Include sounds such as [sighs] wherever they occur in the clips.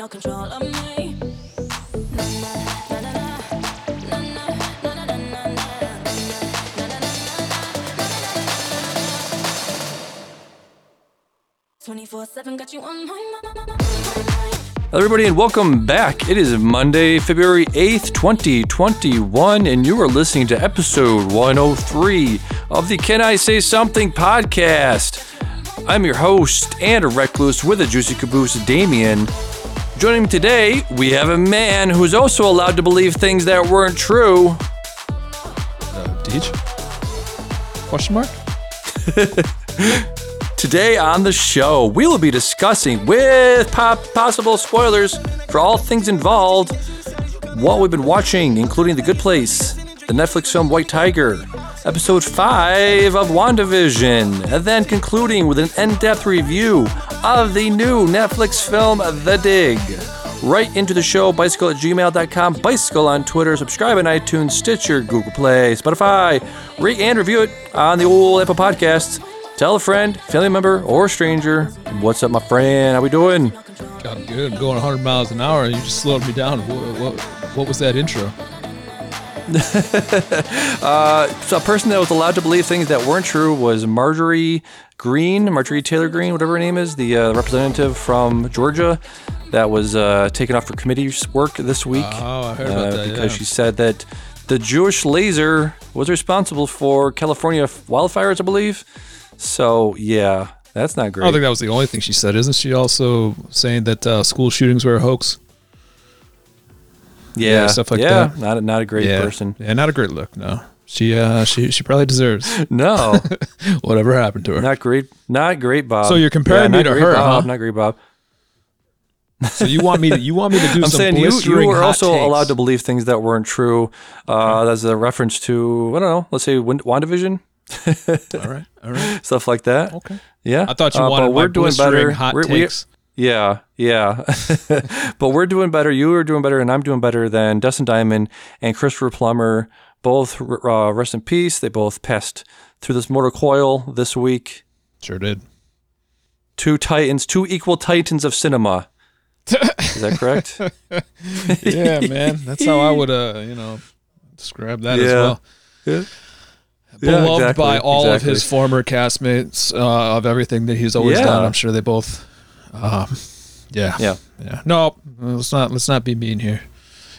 All control of me. Na na na na na. Na na na na na na na. Na na na na na na. 24/7 got you on my mind. Hello, everybody, and welcome back. It is Monday, February 8th, 2021, and you are listening to episode 103 of the Can I Say Something podcast. I'm your host and a recluse with a juicy caboose, Damian. Joining me today, we have a man who's also allowed to believe things that weren't true. Uh, Deej? Question mark? [laughs] Today on the show, we will be discussing, with pop- possible spoilers for all things involved, what we've been watching, including The Good Place, the Netflix film White Tiger, episode 5 of WandaVision, and then concluding with an in depth review of the new Netflix film The Dig. Right into the show, bicycle at gmail.com, bicycle on Twitter, subscribe on iTunes, Stitcher, Google Play, Spotify, rate and review it on the old Apple Podcasts. Tell a friend, family member, or stranger. What's up, my friend? How we doing? God, good. Going 100 miles an hour and you just slowed me down. What, what, what was that intro? So [laughs] a person that was allowed to believe things that weren't true was Marjorie Greene, Marjorie Taylor Greene, whatever her name is, the uh, representative from Georgia that was uh, taken off for committee work this week Oh, I heard uh, about that. because yeah. she said that the Jewish laser was responsible for California wildfires, I believe. So yeah, that's not great. I don't think that was the only thing she said. Isn't she also saying that uh, school shootings were a hoax? Yeah, yeah, stuff like yeah, that. Not a, not a great yeah. person. Yeah, not a great look. No, she uh, she she probably deserves [laughs] No, [laughs] whatever happened to her. not great. Not great, Bob. So you're comparing me to her, Bob, huh? Not great, Bob. so you want me to you want me to do [laughs] I'm saying you, you were also takes. allowed to believe things that weren't true. Uh, That's a reference to I don't know. Let's say Wand- WandaVision, All right, all right. stuff like that. Okay. Yeah, I thought you Uh, wanted we're doing better. hot We're- we- takes. Yeah, yeah. [laughs] but we're doing better. You are doing better, and I'm doing better than Dustin Diamond and Christopher Plummer. Both uh, rest in peace. They both passed through this mortal coil this week. Sure did. Two titans, two equal titans of cinema. Is that correct? [laughs] Yeah, man. That's how I would uh, you know, describe that as well. Yeah. beloved exactly, by all of his former castmates uh, of everything that he's always Yeah. done. I'm sure they both. Um, yeah, Yeah. yeah. No, let's not let's not be mean here.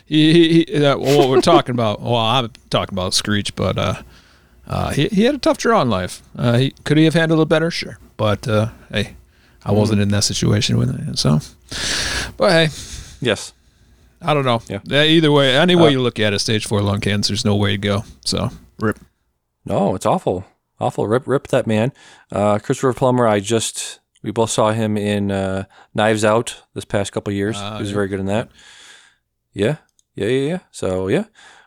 He, he, he uh, what we're talking about. [laughs] Well, I'm talking about Screech, but uh, uh, he he had a tough draw in life. Uh, he could he have handled it better? Sure, but uh, hey, I wasn't in that situation with it, so. But hey, yes. I don't know. Yeah. Either way, any way Uh, you look at it, stage four lung cancer is no way to go. So rip. No, it's awful. Awful. Rip rip that man. Uh, Christopher Plummer, I just we both saw him in uh, Knives Out this past couple years. Ah, he was yeah. very good in that. Yeah. Yeah, yeah, yeah. So yeah.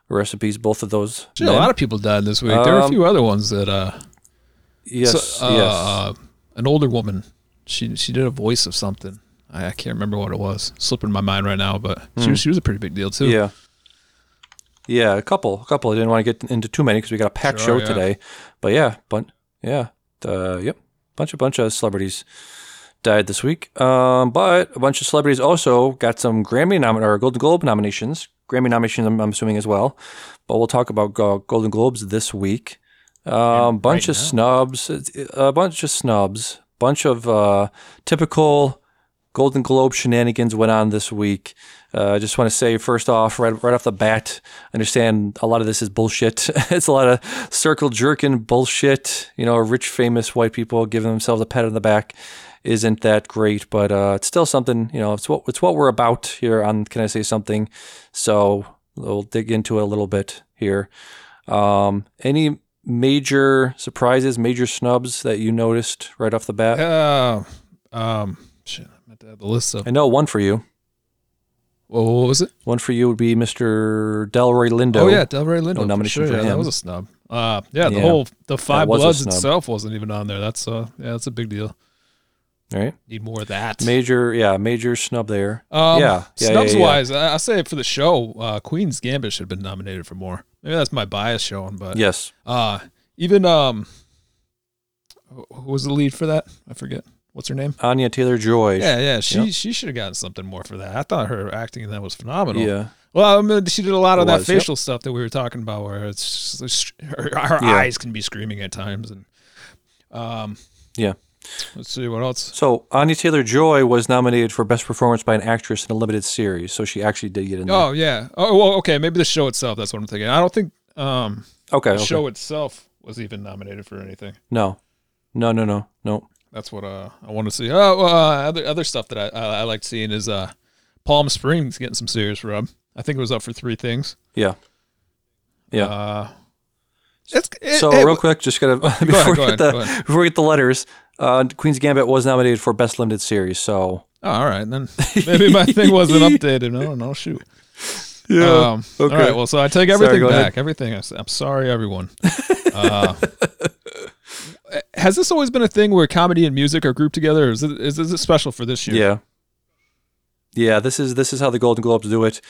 Recipes, both of those. A lot of people died this week. there were a Um, few other ones that uh, Yes, so, uh, yes. uh, an older woman. She she did a voice of something. I, I can't remember what it was. Slipping my mind right now, but she was she was a pretty big deal too. Hmm. Yeah. Yeah, a couple, a couple. I didn't want to get into too many because we got a packed Sure, show yeah. today. But yeah, but yeah, uh, yep, bunch of bunch of celebrities died this week. Um, but a bunch of celebrities also got some Grammy nom- or Golden Globe nominations. Grammy nominations, I'm, I'm assuming as well. But we'll talk about uh, Golden Globes this week. Um, bunch of now. snubs, a bunch of snubs, bunch of uh, typical Golden Globe shenanigans went on this week. Uh, I just want to say, first off, right, right off the bat, I understand a lot of this is bullshit. [laughs] it's a lot of circle jerking bullshit. You know, rich, famous white people giving themselves a pat on the back isn't that great, but uh, it's still something. You know, it's what it's what we're about here on Can I Say Something? So we'll dig into it a little bit here. Um, any major surprises, major snubs that you noticed right off the bat? Uh, um, shit, I meant to have the list up. I know one for you. Well, what was it? One for you would be Mr. Delroy Lindo. Oh yeah, Delroy Lindo. No for nomination sure. for yeah, That was a snub. Uh, yeah, the Yeah. whole the Five was Bloods itself wasn't even on there. That's uh, yeah, that's a big deal. All right. Need more of that. Major, yeah, major snub there. Um, Yeah, yeah, Snubs yeah, yeah. wise, I, I say for the show, uh, Queen's Gambit should have been nominated for more. Maybe that's my bias showing, but Yes. uh, even um, who was the lead for that? I forget. What's her name? Anya Taylor Joy. Yeah, yeah. She Yep. she should have gotten something more for that. I thought her acting in that was phenomenal. Yeah. Well, I mean, she did a lot of It that was, yep. facial stuff that we were talking about, where it's just, her, her Yeah. eyes can be screaming at times, and um, Yeah. let's see what else. So Anya Taylor Joy was nominated for Best Performance by an Actress in a Limited Series, so she actually did get in there. Oh yeah. Oh well, okay. Maybe the show itself. That's what I'm thinking. I don't think um okay. the okay. show itself was even nominated for anything. No. No, no, no, no. That's what uh, I want to see. Oh, uh, other other stuff that I I, I like seeing is uh, Palm Springs getting some serious rub. I think it was up for three things. Yeah. Yeah. Uh, it's it, so it- real quick, just gotta [laughs] before, ahead, we go get ahead, the, go before we get the letters, uh, Queen's Gambit was nominated for Best Limited Series. So Oh, all right, then maybe my thing wasn't [laughs] updated. No, no, shoot. Um, okay. All right. Well, so I take Sorry, everything ahead. back. Everything. I, am sorry, everyone. Uh, [laughs] has this always been a thing where comedy and music are grouped together? Or is it is this special for this year? yeah, yeah. This is this is how the Golden Globes do it.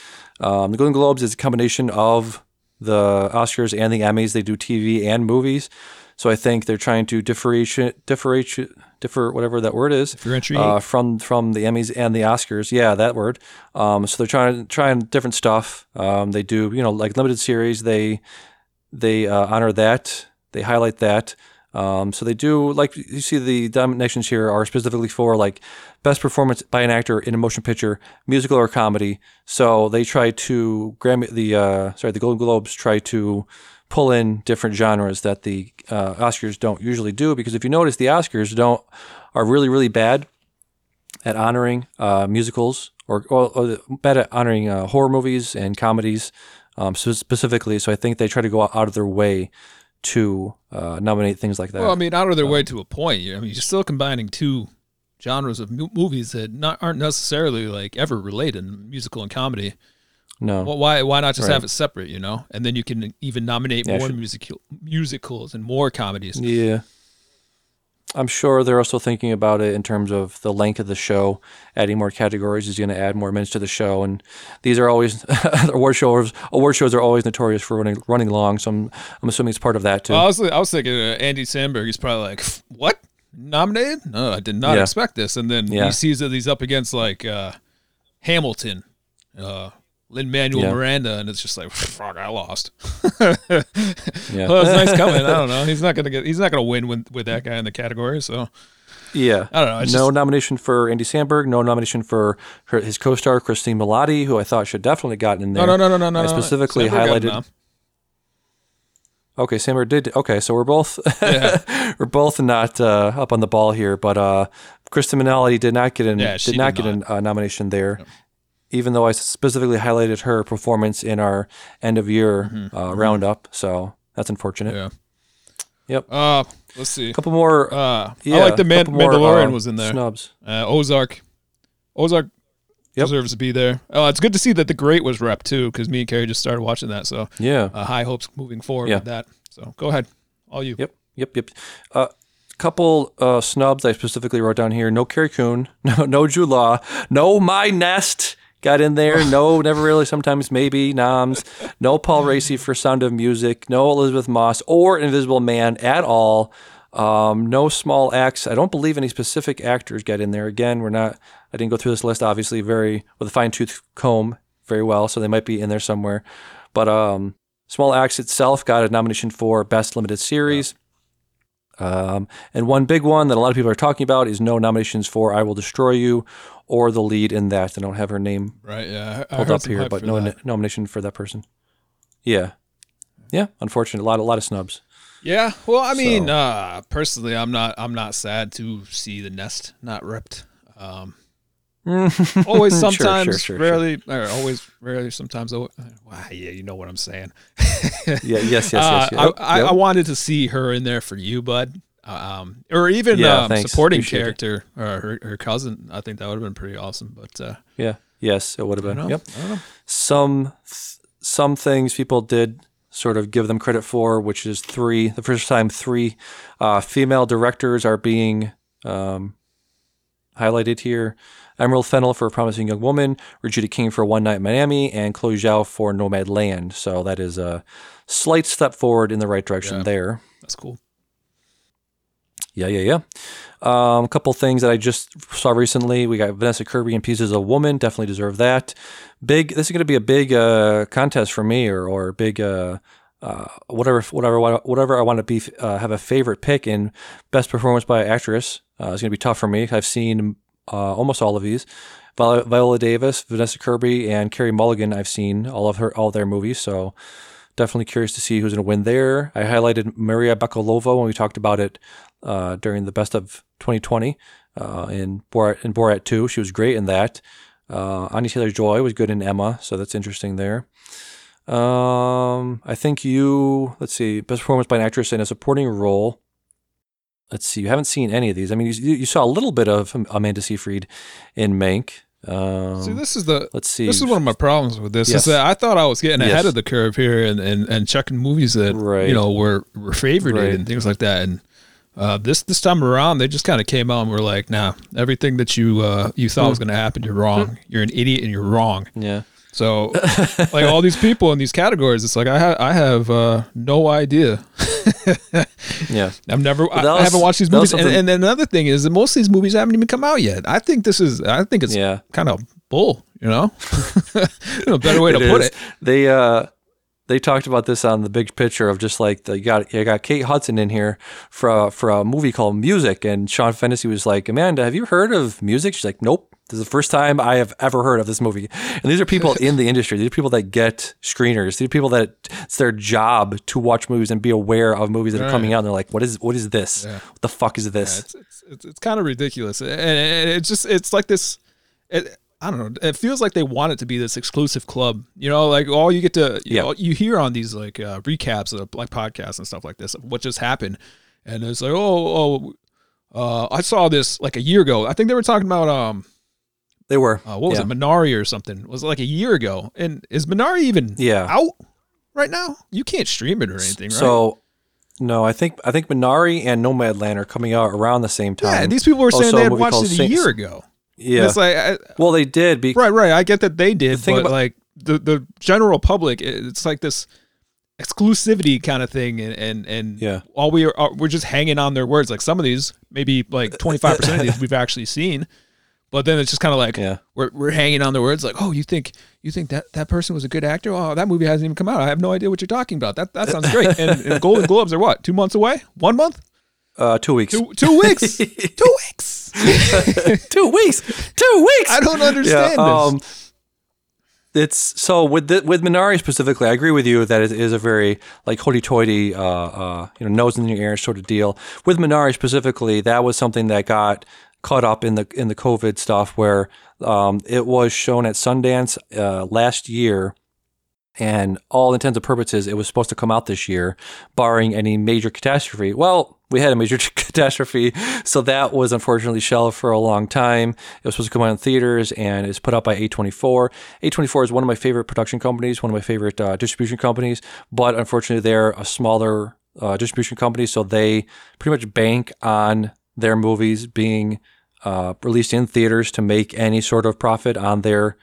Um, the Golden Globes is a combination of the Oscars and the Emmys. They do TV and movies. So I think they're trying to differentiate, differentiate, differ, whatever that word is, Differentiate. uh, from from the Emmys and the Oscars. Yeah, that word. Um, so they're trying trying different stuff. Um, they do you know like limited series. They they uh, honor that. They highlight that. Um, so they do like you see the nominations here are specifically for like best performance by an actor in a motion picture, musical or comedy. So they try to Grammy the uh, sorry the Golden Globes try to pull in different genres that the uh, Oscars don't usually do because if you notice the Oscars don't are really really bad at honoring uh, musicals or, or, or bad at honoring uh, horror movies and comedies um, specifically. So I think they try to go out of their way to uh, nominate things like that. Well, I mean, out of their way to a point. I mean, you're still combining two genres of mu- movies that not aren't necessarily like ever related, musical and comedy. no, Well, why why not just Right. have it separate? You know, and then you can even nominate Yeah, more musical musicals and more comedies. yeah. I'm sure they're also thinking about it in terms of the length of the show. Adding more categories is going to add more minutes to the show, and these are always [laughs] award shows. Award shows are always notorious for running running long, so I'm, I'm assuming it's part of that too. Well, I was I was thinking uh, Andy Samberg. He's probably like, what nominated? No, I did not Yeah. expect this. And then Yeah. he sees that he's up against like uh, Hamilton, uh, Lin Manuel Yeah. Miranda, and it's just like, fuck, I lost. [laughs] yeah. well, it's nice coming. I [laughs] don't know. He's not gonna get. He's not gonna win with, with that guy in the category. So Yeah. I don't know, no just- nomination for Andy Samberg. No nomination for her, his co-star Christine Milioti, who I thought should definitely gotten in there. no, no, no, no, no, I specifically Samberg highlighted. Okay, Samberg did. Okay, so we're both Yeah. [laughs] we're both not uh, up on the ball here, but uh, Cristin Milioti did not get an Yeah, did not did get a uh, nomination there. Even though I specifically highlighted her performance in our end of year uh, roundup, so that's unfortunate. Mm-hmm. Yeah. Yep. Uh, let's see. A couple more. Uh, yeah, I like the Man- couple more, Mandalorian uh, was in there. Snubs. Uh, Ozark. Ozark Yep. deserves to be there. Oh, it's good to see that The Great was rep too, because me and Carrie just started watching that. So Yeah. uh, high hopes moving forward Yeah. with that. So go ahead, all you. Yep, yep, yep. A uh, couple uh, snubs I specifically wrote down here. No Carrie Coon, [laughs] no no Jude Law, no My Nest got in there. [laughs] No, never really. Sometimes maybe noms. No Paul Raci for Sound of Music. No Elisabeth Moss or Invisible Man at all. Um, no Small Axe. I don't believe any specific actors got in there. Again, we're not. I didn't go through this list obviously very with a fine tooth comb very well, so they might be in there somewhere. But um, Small Axe itself got a nomination for Best Limited Series. Um, and one big one that a lot of people are talking about is no nominations for I Will Destroy You or the lead in that. I don't have her name Right. Yeah. I, pulled up here, but no n- nomination for that person. Yeah. Yeah, unfortunate. A lot, a lot of snubs. Yeah. Well, I mean, So- uh, personally, I'm not. I'm not sad to see the nest not ripped. Um, [laughs] always, sometimes, sure, sure, sure. rarely, or always, rarely, sometimes. Oh, wow, yeah, you know what I'm saying. [laughs] Yeah, yes, yes, yes. Uh, yes. I, Yep, I, yep. I wanted to see her in there for you, bud. Um, or even Yeah, um, supporting Appreciate it. character or her, her cousin. I think that would have been pretty awesome. But uh, yeah, yes, it would have been. know. Yep. I don't know. some some things people did sort of give them credit for, which is three. The first time three uh, female directors are being um, highlighted here: Emerald Fennell for a Promising Young Woman, Regina King for One Night in Miami, and Chloe Zhao for Nomadland. So that is a slight step forward in the right direction Yeah. there. That's cool. Yeah, yeah, yeah. Um, a couple things that I just saw recently. We got Vanessa Kirby and Pieces of Woman. Definitely deserve that. Big. This is going to be a big uh, contest for me, or or big. Uh, uh, whatever, whatever, whatever I want to be, uh, have a favorite pick in best performance by actress. Uh, it's going to be tough for me. I've seen uh, almost all of these. Viola, Viola Davis, Vanessa Kirby, and Carey Mulligan. I've seen all of her, all their movies. So definitely curious to see who's going to win there. I highlighted Maria Bakalova when we talked about it uh, during the best of 2020 uh, in Borat in Borat 2. She was great in that. Uh, Anya Taylor Joy was good in Emma, so that's interesting there. Um, I think you let's see, best performance by an actress in a supporting role. Let's see, you haven't seen any of these. I mean, you, you saw a little bit of Amanda Seyfried in Mank. Um, See, this is the let's see. This is one of my problems with this. Yes. Is that I thought I was getting Yes. ahead of the curve here and, and, and checking movies that Right. you know were were favorited Right. and things like that. And uh, this this time around, they just kind of came out and were like, "Nah, everything that you uh, you thought was Hmm. going to happen, you're wrong. You're an idiot and you're wrong." yeah. So, like all these people in these categories, it's like I ha- I have uh, no idea. [laughs] Yeah. I've never, I, that I was- haven't watched these movies, and, and then another thing is that most of these movies haven't even come out yet. I think this is, I think it's Yeah. kind of bull, you know, [laughs] a better way to It put is. it. They uh they talked about this on the big picture of just like the, you got you got Kate Hudson in here for a, for a movie called Music, and Sean Fennessy was like, Amanda, have you heard of Music? She's like, Nope. This is the first time I have ever heard of this movie. And these are people in the [laughs] industry. These are people that get screeners. These are people that it's their job to watch movies and be aware of movies that are coming out. And they're like, "What is what is this? What the fuck is this?" It's it's it's, it's kind of ridiculous, and, and it's just it's like this. It, I don't know. It feels like they want it to be this exclusive club. You know, like all you get to you, Yeah. know, you hear on these like uh, recaps of like podcasts and stuff like this what just happened, and it's like oh oh. Uh, I saw this like a year ago. I think they were talking about um, they were. uh, what was yeah. it, Minari or something? Was like a year ago? And is Minari even Yeah. out right now? You can't stream it or anything, right? So, no, I think I think Minari and Nomadland are coming out around the same time. yeah, these people were saying Also, they had watched it a Saints- year ago. Yeah. It's like I, well, they did. Be- Right, right. I get that they did, thing but about- like the the general public, it's like this exclusivity kind of thing, and and and Yeah. all we are, are we're just hanging on their words. Like some of these, maybe like twenty five percent of these [laughs] we've actually seen, but then it's just kind of like Yeah. we're we're hanging on the words. Like, oh, you think you think that that person was a good actor? Oh, that movie hasn't even come out. I have no idea what you're talking about. That that sounds great. And, and Golden Globes are what? Two months away? One month? Uh, two weeks. Two two weeks? [laughs] two weeks? [laughs] two weeks. Two weeks. I don't understand um, this. it's so with the, with Minari specifically. I agree with you that it is a very like hoity-toity, uh, uh, you know, nose in the air sort of deal. With Minari specifically, that was something that got caught up in the in the COVID stuff, where um, it was shown at Sundance uh, last year. And all intents and purposes, it was supposed to come out this year, barring any major catastrophe. Well, we had a major [laughs] catastrophe, so that was unfortunately shelved for a long time. It was supposed to come out in theaters, and it's put out by A24. A24 is one of my favorite production companies, one of my favorite uh, distribution companies, but unfortunately, they're a smaller uh, distribution company, so they pretty much bank on their movies being uh, released in theaters to make any sort of profit on their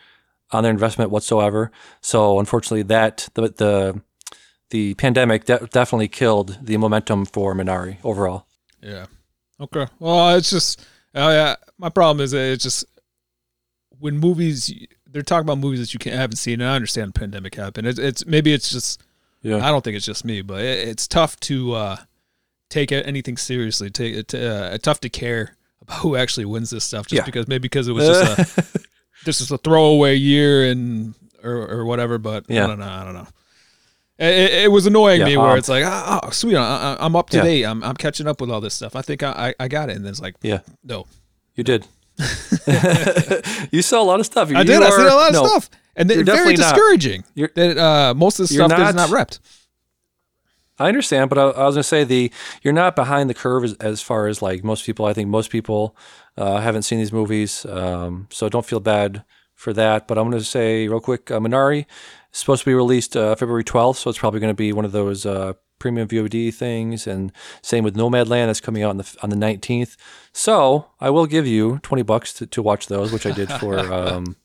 on their investment whatsoever. So unfortunately, that the the the pandemic de- definitely killed the momentum for Minari overall. Yeah. Okay. Well, it's just uh, yeah, my problem is it's just when movies they're talking about movies that you can't haven't seen, and I understand the pandemic happened. It's, it's maybe it's just Yeah. I don't think it's just me, but it, it's tough to uh, take anything seriously. Take it uh, tough to care [laughs] who actually wins this stuff, just Yeah. because maybe because it was just a [laughs] this is a throwaway year and or, or whatever. But I don't know. I don't know. It, it, was annoying Yeah, me where um, it's like, oh, oh, sweet, I, I- I'm up to Yeah. date. I'm, I'm catching up with all this stuff. I think I, I, I got it. And then it's like, Yeah, no, you did. [laughs] you saw a lot of stuff. I You did. I saw a lot of no, stuff, and it's very definitely not. discouraging You're- that uh, most of the stuff that is not- not repped. I understand, but I, I was gonna say the you're not behind the curve as, as far as like most people. I think most people uh, haven't seen these movies, um, so don't feel bad for that. But I'm gonna say real quick, uh, Minari is supposed to be released uh, February 12th, so it's probably gonna be one of those uh, premium VOD things. And same with Nomadland, that's coming out on the on the 19th. So I will give you 20 bucks to, to watch those, which I did for [laughs] um,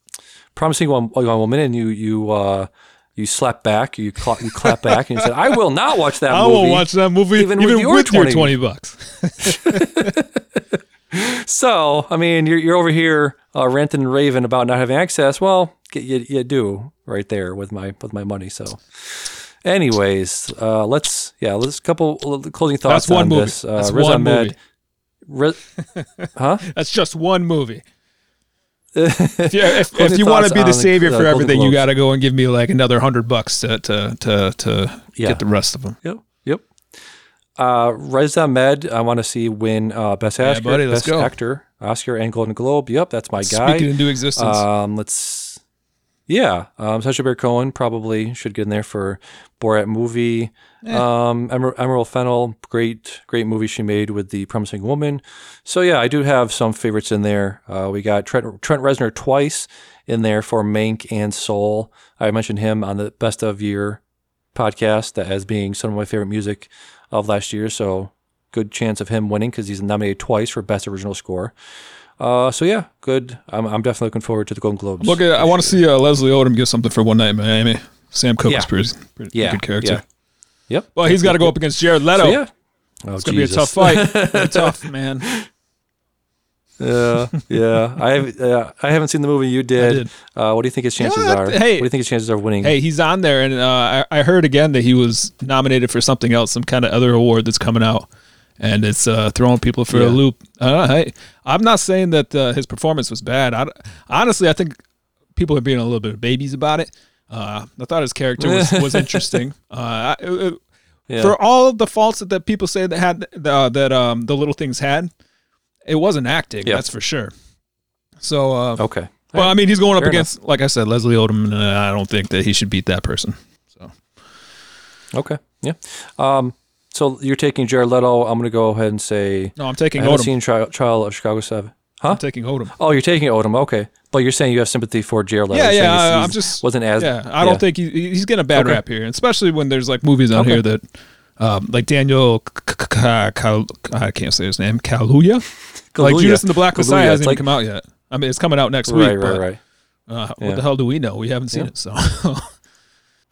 Promising One, One Woman, and you you uh, you slap back, you cla you clap back, and you said, "I will not watch that [laughs] movie. I movie." won't watch that movie even even, with your with, 20. your 20 bucks. [laughs] So, I mean, you're, you're over here uh, ranting and raving about not having access. Well, you, you do right there with my with my money. So, anyways, uh, let's yeah, let's couple closing thoughts That's one on movie. this. Uh, That's Riz one Ahmed- movie. Riz- [laughs] huh? That's just one movie. [laughs] If you, if, if you want to be the the, savior uh, for everything, you got to go and give me like another hundred bucks to to to, to Yeah. get the rest of them. Yep. Yep. Uh, Riz Ahmed, I want to see win uh, best actor, buddy, best go. actor, Oscar and Golden Globe. Yep, that's my guy. Speaking into existence. Um, let's, yeah, um, Sacha Baron Cohen probably should get in there for Borat movie. Um, Emer- Emerald Fennell, great, great movie she made with the Promising Woman. So yeah, I do have some favorites in there. Uh, we got Trent, Trent Reznor twice in there for Mank and Soul. I mentioned him on the Best of Year podcast as being some of my favorite music of last year. So good chance of him winning because he's nominated twice for Best Original Score. Uh, so yeah, good. I'm, I'm definitely looking forward to the Golden Globes. Look, at, I want to see uh, Leslie Odom get something for one night in Miami. Sam Cooke Yeah. is pretty, pretty yeah, good character. Yeah. Yep. Well, he's got to go up against Jared Leto. So, yeah. Oh, It's gonna be a tough fight. [laughs] Tough, man. Yeah, yeah. I uh, I haven't seen the movie. You did. did. Uh, what do you think his chances Yeah, are? hey. what do you think his chances are of winning? Hey, he's on there, and uh, I, I heard again that he was nominated for something else, some kind of other award that's coming out, and it's uh, throwing people for Yeah. a loop. Uh, hey, I'm not saying that uh, his performance was bad. I, honestly, I think people are being a little bit of babies about it. Uh, I thought his character was, [laughs] was interesting. Uh, I- it- Yeah. For all of the faults that, that people say that had uh, that um, the little things had, it wasn't acting. Yeah. That's for sure. So, uh, okay. well, I mean, he's going up Fair against, like I said, Leslie Odom, and I don't think that he should beat that person. So. Okay. Yeah. Um. So you're taking Jared Leto. I'm going to go ahead and say No, I'm taking I haven't Odom. seen Trial, Trial of Chicago Seven. Huh? I'm taking Odom. Oh, you're taking Odom. Okay, but you're saying you have sympathy for Jared Leto. Yeah, You're saying yeah. he's- I- I'm he's- just wasn't as. Yeah, I don't think he, he's getting a bad Okay. rap here, especially when there's like movies out Okay. here that, um, like Daniel, K- K- K- Kal- I can't say his name, Kaluuya. [laughs] Like Kaluuya. Judas and the Black Kaluuya, Messiah it's hasn't like- even come out yet. I mean, it's coming out next Right, week. right, but, right. Uh, Yeah. What the hell do we know? We haven't seen Yeah. it, so [laughs]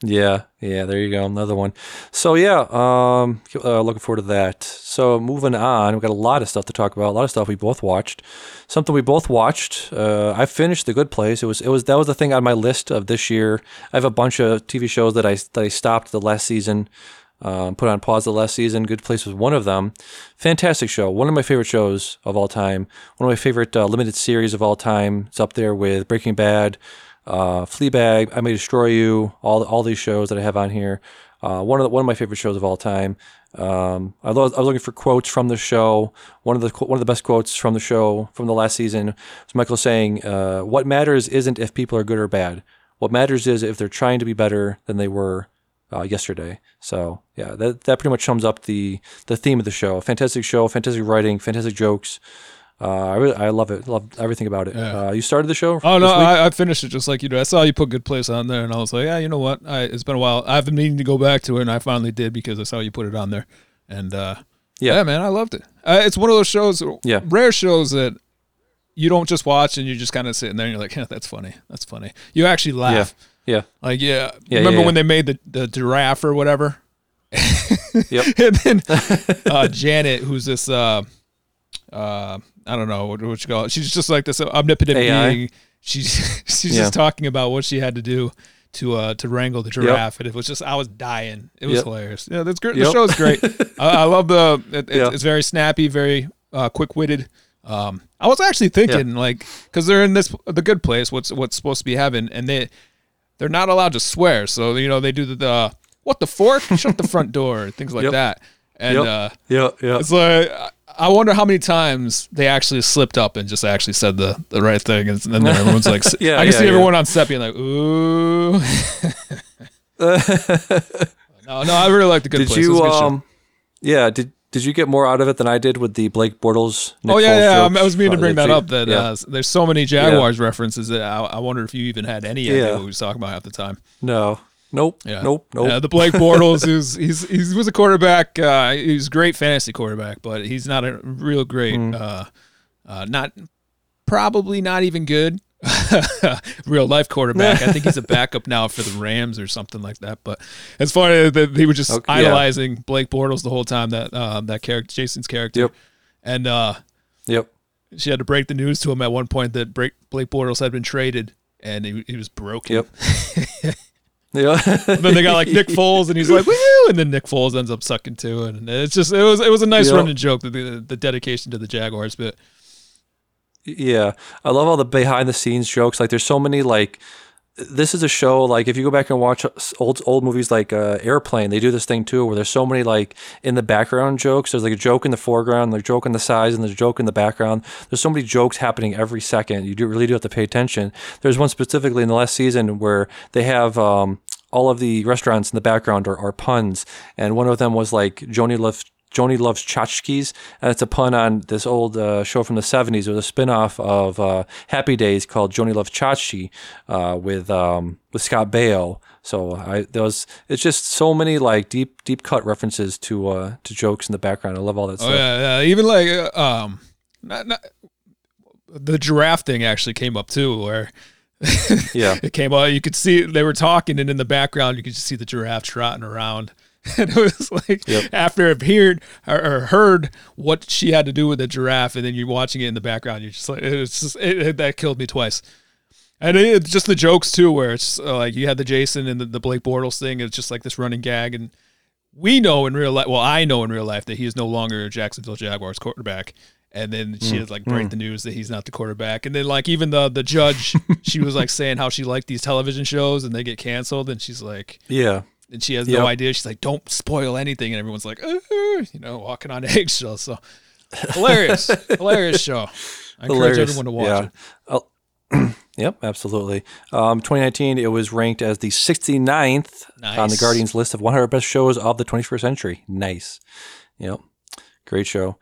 Yeah, yeah, there you go, another one. So yeah, um, uh, looking forward to that. So moving on, we've got a lot of stuff to talk about. A lot of stuff we both watched. Something we both watched. Uh, I finished The Good Place. It was, it was that was the thing on my list of this year. I have a bunch of TV shows that I that I stopped the last season, um, put on pause the last season. Good Place was one of them. Fantastic show. One of my favorite shows of all time. One of my favorite uh, limited series of all time. It's up there with Breaking Bad uh, Fleabag, I May Destroy You, all all these shows that I have on here. Uh, one of the, one of my favorite shows of all time. Um, I, was, I was looking for quotes from the show. One of the one of the best quotes from the show from the last season was Michael saying, uh, "What matters isn't if people are good or bad. What matters is if they're trying to be better than they were uh, yesterday." So yeah, that that pretty much sums up the the theme of the show. Fantastic show, fantastic writing, fantastic jokes. Uh, I really, I love it. Love everything about it. Yeah. Uh, you started the show. Oh no. I, I finished it just like you did. I saw you put Good Place on there, and I was like, yeah, you know what? I, it's been a while. I've been meaning to go back to it, and I finally did because I saw you put it on there. And uh, Yeah. yeah. man, I loved it. Uh, it's one of those shows, Yeah. rare shows that you don't just watch and you're just kind of sitting there and you're like, yeah, that's funny, that's funny. You actually laugh. Yeah. Like, yeah, Yeah, remember yeah, when yeah. they made the, the giraffe or whatever? Yep. [laughs] and then uh, Janet, who's this, uh, uh, I don't know what, what you call it. She's just like this omnipotent AI? being. She's [laughs] she's Yeah. just talking about what she had to do to uh to wrangle the giraffe, and it was just I was dying. It was Yep. hilarious. Yeah, that's great. The Yep. show's great. [laughs] I, I love the. It, Yeah. It's very snappy, very uh, quick witted. Um, I was actually thinking like because they're in this the good place. What's what's supposed to be heaven, and they they're not allowed to swear. So you know they do the, the what the fork, shut the front door, things like Yep. that. And Yep. uh, Yeah, yeah. it's like I- wonder how many times they actually slipped up and just actually said the, the right thing, and then [laughs] everyone's like, Yeah, I can yeah, see yeah. everyone on set being like, ooh. [laughs] no, no, I really like the good Did place. You good um yeah, did did you get more out of it than I did with the Blake Bortles Nick Oh yeah, yeah. jokes? I was meaning to Uh, bring that up. That uh, there's so many Jaguars references that I, I wonder if you even had any idea what he was talking about half the time. No. Nope. Yeah. Nope. Nope. Yeah, the Blake Bortles [laughs] is he's he was a quarterback. Uh, he's a great fantasy quarterback, but he's not a real great. Mm. Uh, uh, not probably not even good. [laughs] real life quarterback. I think he's a [laughs] backup now for the Rams or something like that. But as far as that he was just Okay, yeah. idolizing Blake Bortles the whole time that um, that character Jason's character. Yep. And uh, Yep. she had to break the news to him at one point that Blake Blake Bortles had been traded and he, he was broken. Yep. Yeah. Then they got like Nick Foles, and he's like, "Woo!" And then Nick Foles ends up sucking too, and it's just it was it was a nice Yep. running joke the the dedication to the Jaguars, but Yeah, I love all the behind the scenes jokes. Like, there's so many like. This is a show like if you go back and watch old old movies like uh, Airplane, they do this thing too, where there's so many like in the background jokes. There's like a joke in the foreground, there's a joke in the sides, and there's a joke in the background. There's so many jokes happening every second. You do really do have to pay attention. There's one specifically in the last season where they have um, all of the restaurants in the background are, are puns, and one of them was like Joni loves Joni loves tchotchkes, and it's a pun on this old uh, show from the '70s. It was a spin-off of uh, Happy Days called Joni Loves Tchotchke uh, with um, with Scott Baio. So I there was it's just so many like deep deep cut references to uh, to jokes in the background. I love all that oh stuff. yeah, yeah, even like uh, um, not, not the giraffe thing actually came up too, where Yeah. [laughs] it came out. You could see they were talking, and in the background, you could just see the giraffe trotting around. [laughs] And it was like Yep. after I've heard or, or heard what she had to do with the giraffe, and then you're watching it in the background, you're just like, it's just it, it- that killed me twice. And it, just the jokes too, where it's uh, like you had the Jason and the, the Blake Bortles thing. It's just like this running gag, and we know in real life. Well, I know in real life that he is no longer a Jacksonville Jaguars quarterback. And then she has like break the news that he's not the quarterback. And then like even the the judge, [laughs] she was like saying how she liked these television shows and they get canceled, and she's like, Yeah. And she has Yep. no idea. She's like, "Don't spoil anything," and everyone's like, uh, you know, walking on [laughs] eggshells. So hilarious, [laughs] hilarious show. I encourage everyone to watch yeah. it. [clears throat] Yep, absolutely. Um, 2019, it was ranked as the 69th on the Guardian's list of 100 best shows of the 21st century. Nice. Yep. Great show.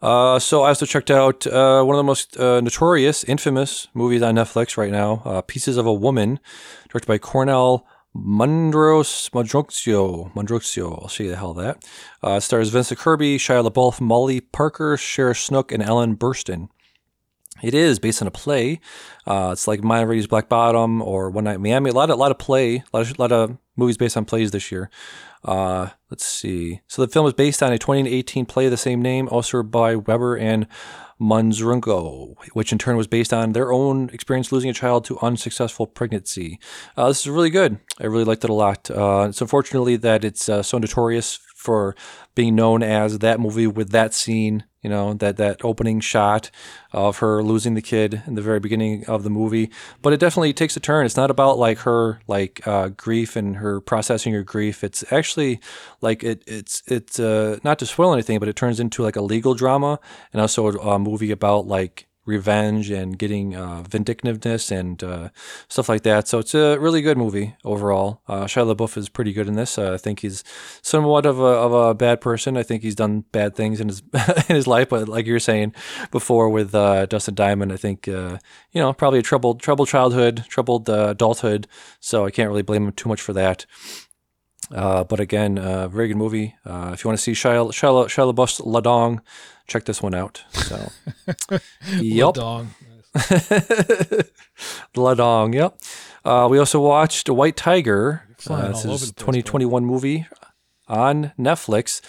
Uh, so I also checked out uh, one of the most uh, notorious, infamous movies on Netflix right now, uh, Pieces of a Woman, directed by Cornell Mundros Mondroxio. Mondroxio, I'll show you the hell of that. Uh, stars Vincent Kirby, Shia LaBeouf, Molly Parker, Sheriff Snook, and Ellen Burstyn. It is based on a play. Uh, it's like Ma Rainey's Black Bottom or One Night Miami. A lot of lot of play, a lot of, lot of movies based on plays this year. Uh, let's see. So the film is based on a 2018 play of the same name, also by Weber and Munzrungo, which in turn was based on their own experience losing a child to unsuccessful pregnancy. Uh, this is really good. I really liked it a lot. Uh, it's unfortunately that it's uh, so notorious for being known as that movie with that scene, you know, that that opening shot of her losing the kid in the very beginning of the movie. But it definitely takes a turn. It's not about like her like uh, grief and her processing her grief. It's actually like it it's it's uh, not to spoil anything, but it turns into like a legal drama and also a, a movie about like revenge and getting uh, vindictiveness and uh, stuff like that. So it's a really good movie overall. Uh, Shia LaBeouf is pretty good in this. Uh, I think he's somewhat of a, of a bad person. I think he's done bad things in his [laughs] in his life, but like you were saying before with uh, Dustin Diamond, I think uh, you know probably a troubled troubled childhood, troubled uh, adulthood. So I can't really blame him too much for that. Uh, but again, uh, very good movie. Uh, if you want to see Shia, Shia, Shia LaBeouf's La Dong, check this one out. So, [laughs] yep. Dong. [laughs] La Dong, yep. Uh, we also watched White Tiger. Uh, this is the place, 2021 movie on Netflix,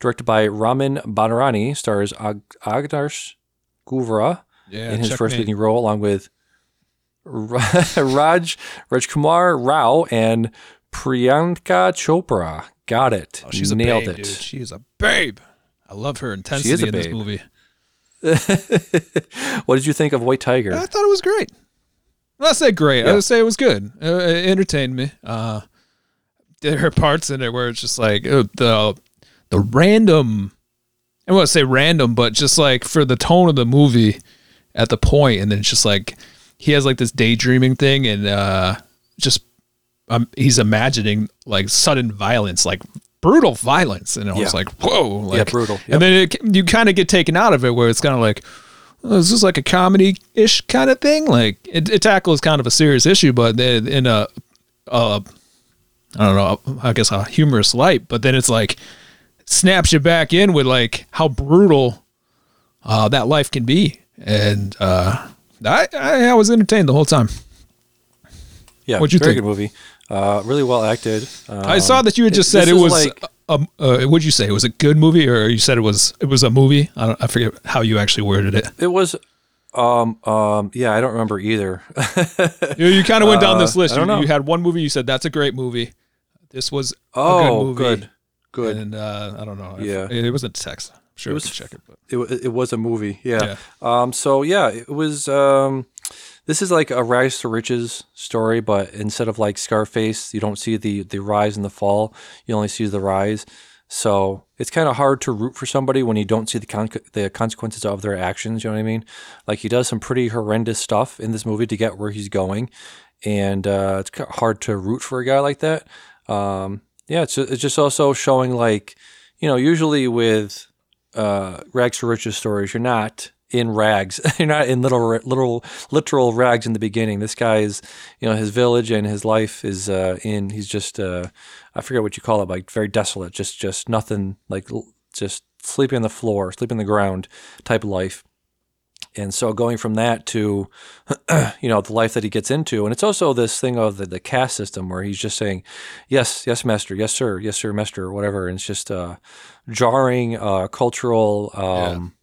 directed by Ramin Bahrani, stars Ag- Agdarsh Guvra Yeah, in his first leading role, along with Ra- [laughs] Raj Rajkumar Rao and Priyanka Chopra. Got it. Oh, she's a Nailed babe, it. dude. She is a babe. I love her intensity is a in this movie. [laughs] what did you think of White Tiger? I thought it was great. Well, I say great. I Yeah. would say it was good. It, it entertained me. Uh, there are parts in it where it's just like uh, the the random. I won't say random, but just like for the tone of the movie at the point, and then it's just like he has like this daydreaming thing, and uh, just um, he's imagining like sudden violence, like brutal violence, and I was Yeah. like, whoa, like, brutal. Yep. And then it, you kind of get taken out of it, where it's kind of like, oh, is this like a comedy ish kind of thing? Like it, it tackles kind of a serious issue, but then in a, uh, I don't know, I guess a humorous light. But then it's like snaps you back in with like how brutal uh, that life can be, and uh, I, I I was entertained the whole time. Yeah, What'd you very think? good movie. Uh, really well acted. Uh, I saw that you had just said it was. like- uh, what'd you say? It was a good movie, or you said it was it was a movie? I don't. I forget how you actually worded it. it was. Um. Um. Yeah, I don't remember either. [laughs] You, you kind of went down this Uh, list. Don't You, you had one movie. You said that's a great movie. This was a oh, good movie. good. Good. And uh, I don't know. Yeah. it, it wasn't text. I'm sure It was check it. But. It, it was a movie. Yeah. Um. So yeah, it was. Um. This is like a rise to riches story, but instead of like Scarface, you don't see the the rise and the fall. You only see the rise. So it's kind of hard to root for somebody when you don't see the con- the consequences of their actions. You know what I mean? Like he does some pretty horrendous stuff in this movie to get where he's going, and uh, it's hard to root for a guy like that. Um, yeah, it's it's just also showing like you know usually with uh, rags to riches stories, you're not in rags. [laughs] you're not in little, little, literal rags in the beginning. This guy is, you know, his village and his life is uh, in. He's just, uh, I forget what you call it, like very desolate. Just, just nothing. Like just sleeping on the floor, sleeping on the ground type of life. And so going from that to, [clears throat] you know, the life that he gets into, and it's also this thing of the, the caste system where he's just saying, yes, yes, master, yes, sir, yes, sir, master, or whatever. And it's just uh, jarring uh, cultural, um,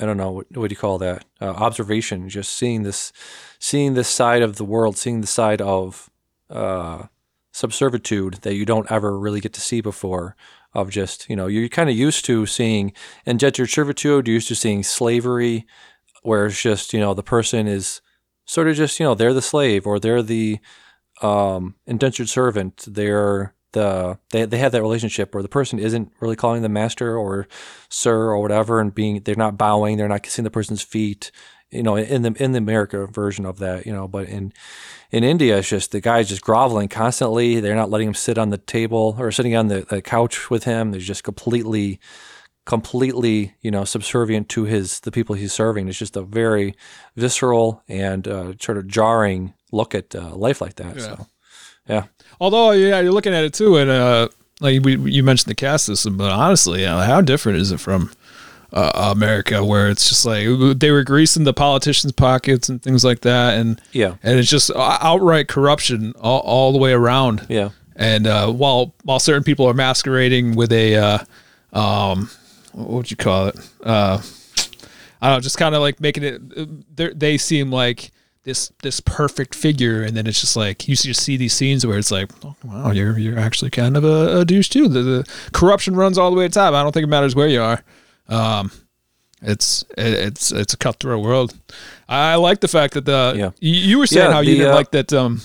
I don't know, what, what do you call that? Uh, observation, just seeing this, seeing this side of the world, seeing the side of uh, subservitude that you don't ever really get to see before. Of just, you know, you're kind of used to seeing indentured servitude, you're used to seeing slavery, where it's just you know the person is sort of just you know they're the slave or they're the um, indentured servant. They're the they they have that relationship where the person isn't really calling them master or sir or whatever, and being they're not bowing, they're not kissing the person's feet. You know, in the in the America version of that, you know, but in in India, it's just the guy's just groveling constantly. They're not letting him sit on the table or sitting on the, the couch with him. They're just completely completely you know subservient to his the people he's serving it's just a very visceral and uh, sort of jarring look at uh, life like that so yeah Although, yeah, you're looking at it too, and uh, like we, you mentioned the caste system, but honestly, know, how different is it from uh, America, where it's just like they were greasing the politicians' pockets and things like that, and yeah and it's just outright corruption all, all the way around. yeah And uh, while while certain people are masquerading with a, uh, um, what would you call it? Uh, I don't know, just kind of like making it. They seem like this this perfect figure, and then it's just like you just see these scenes where it's like, oh, wow, you're you're actually kind of a, a douche too. The, the corruption runs all the way to the top. I don't think it matters where you are. Um, it's it, it's it's a cutthroat world. I like the fact that the Yeah. you, you were saying Yeah, how you the, didn't uh, like that um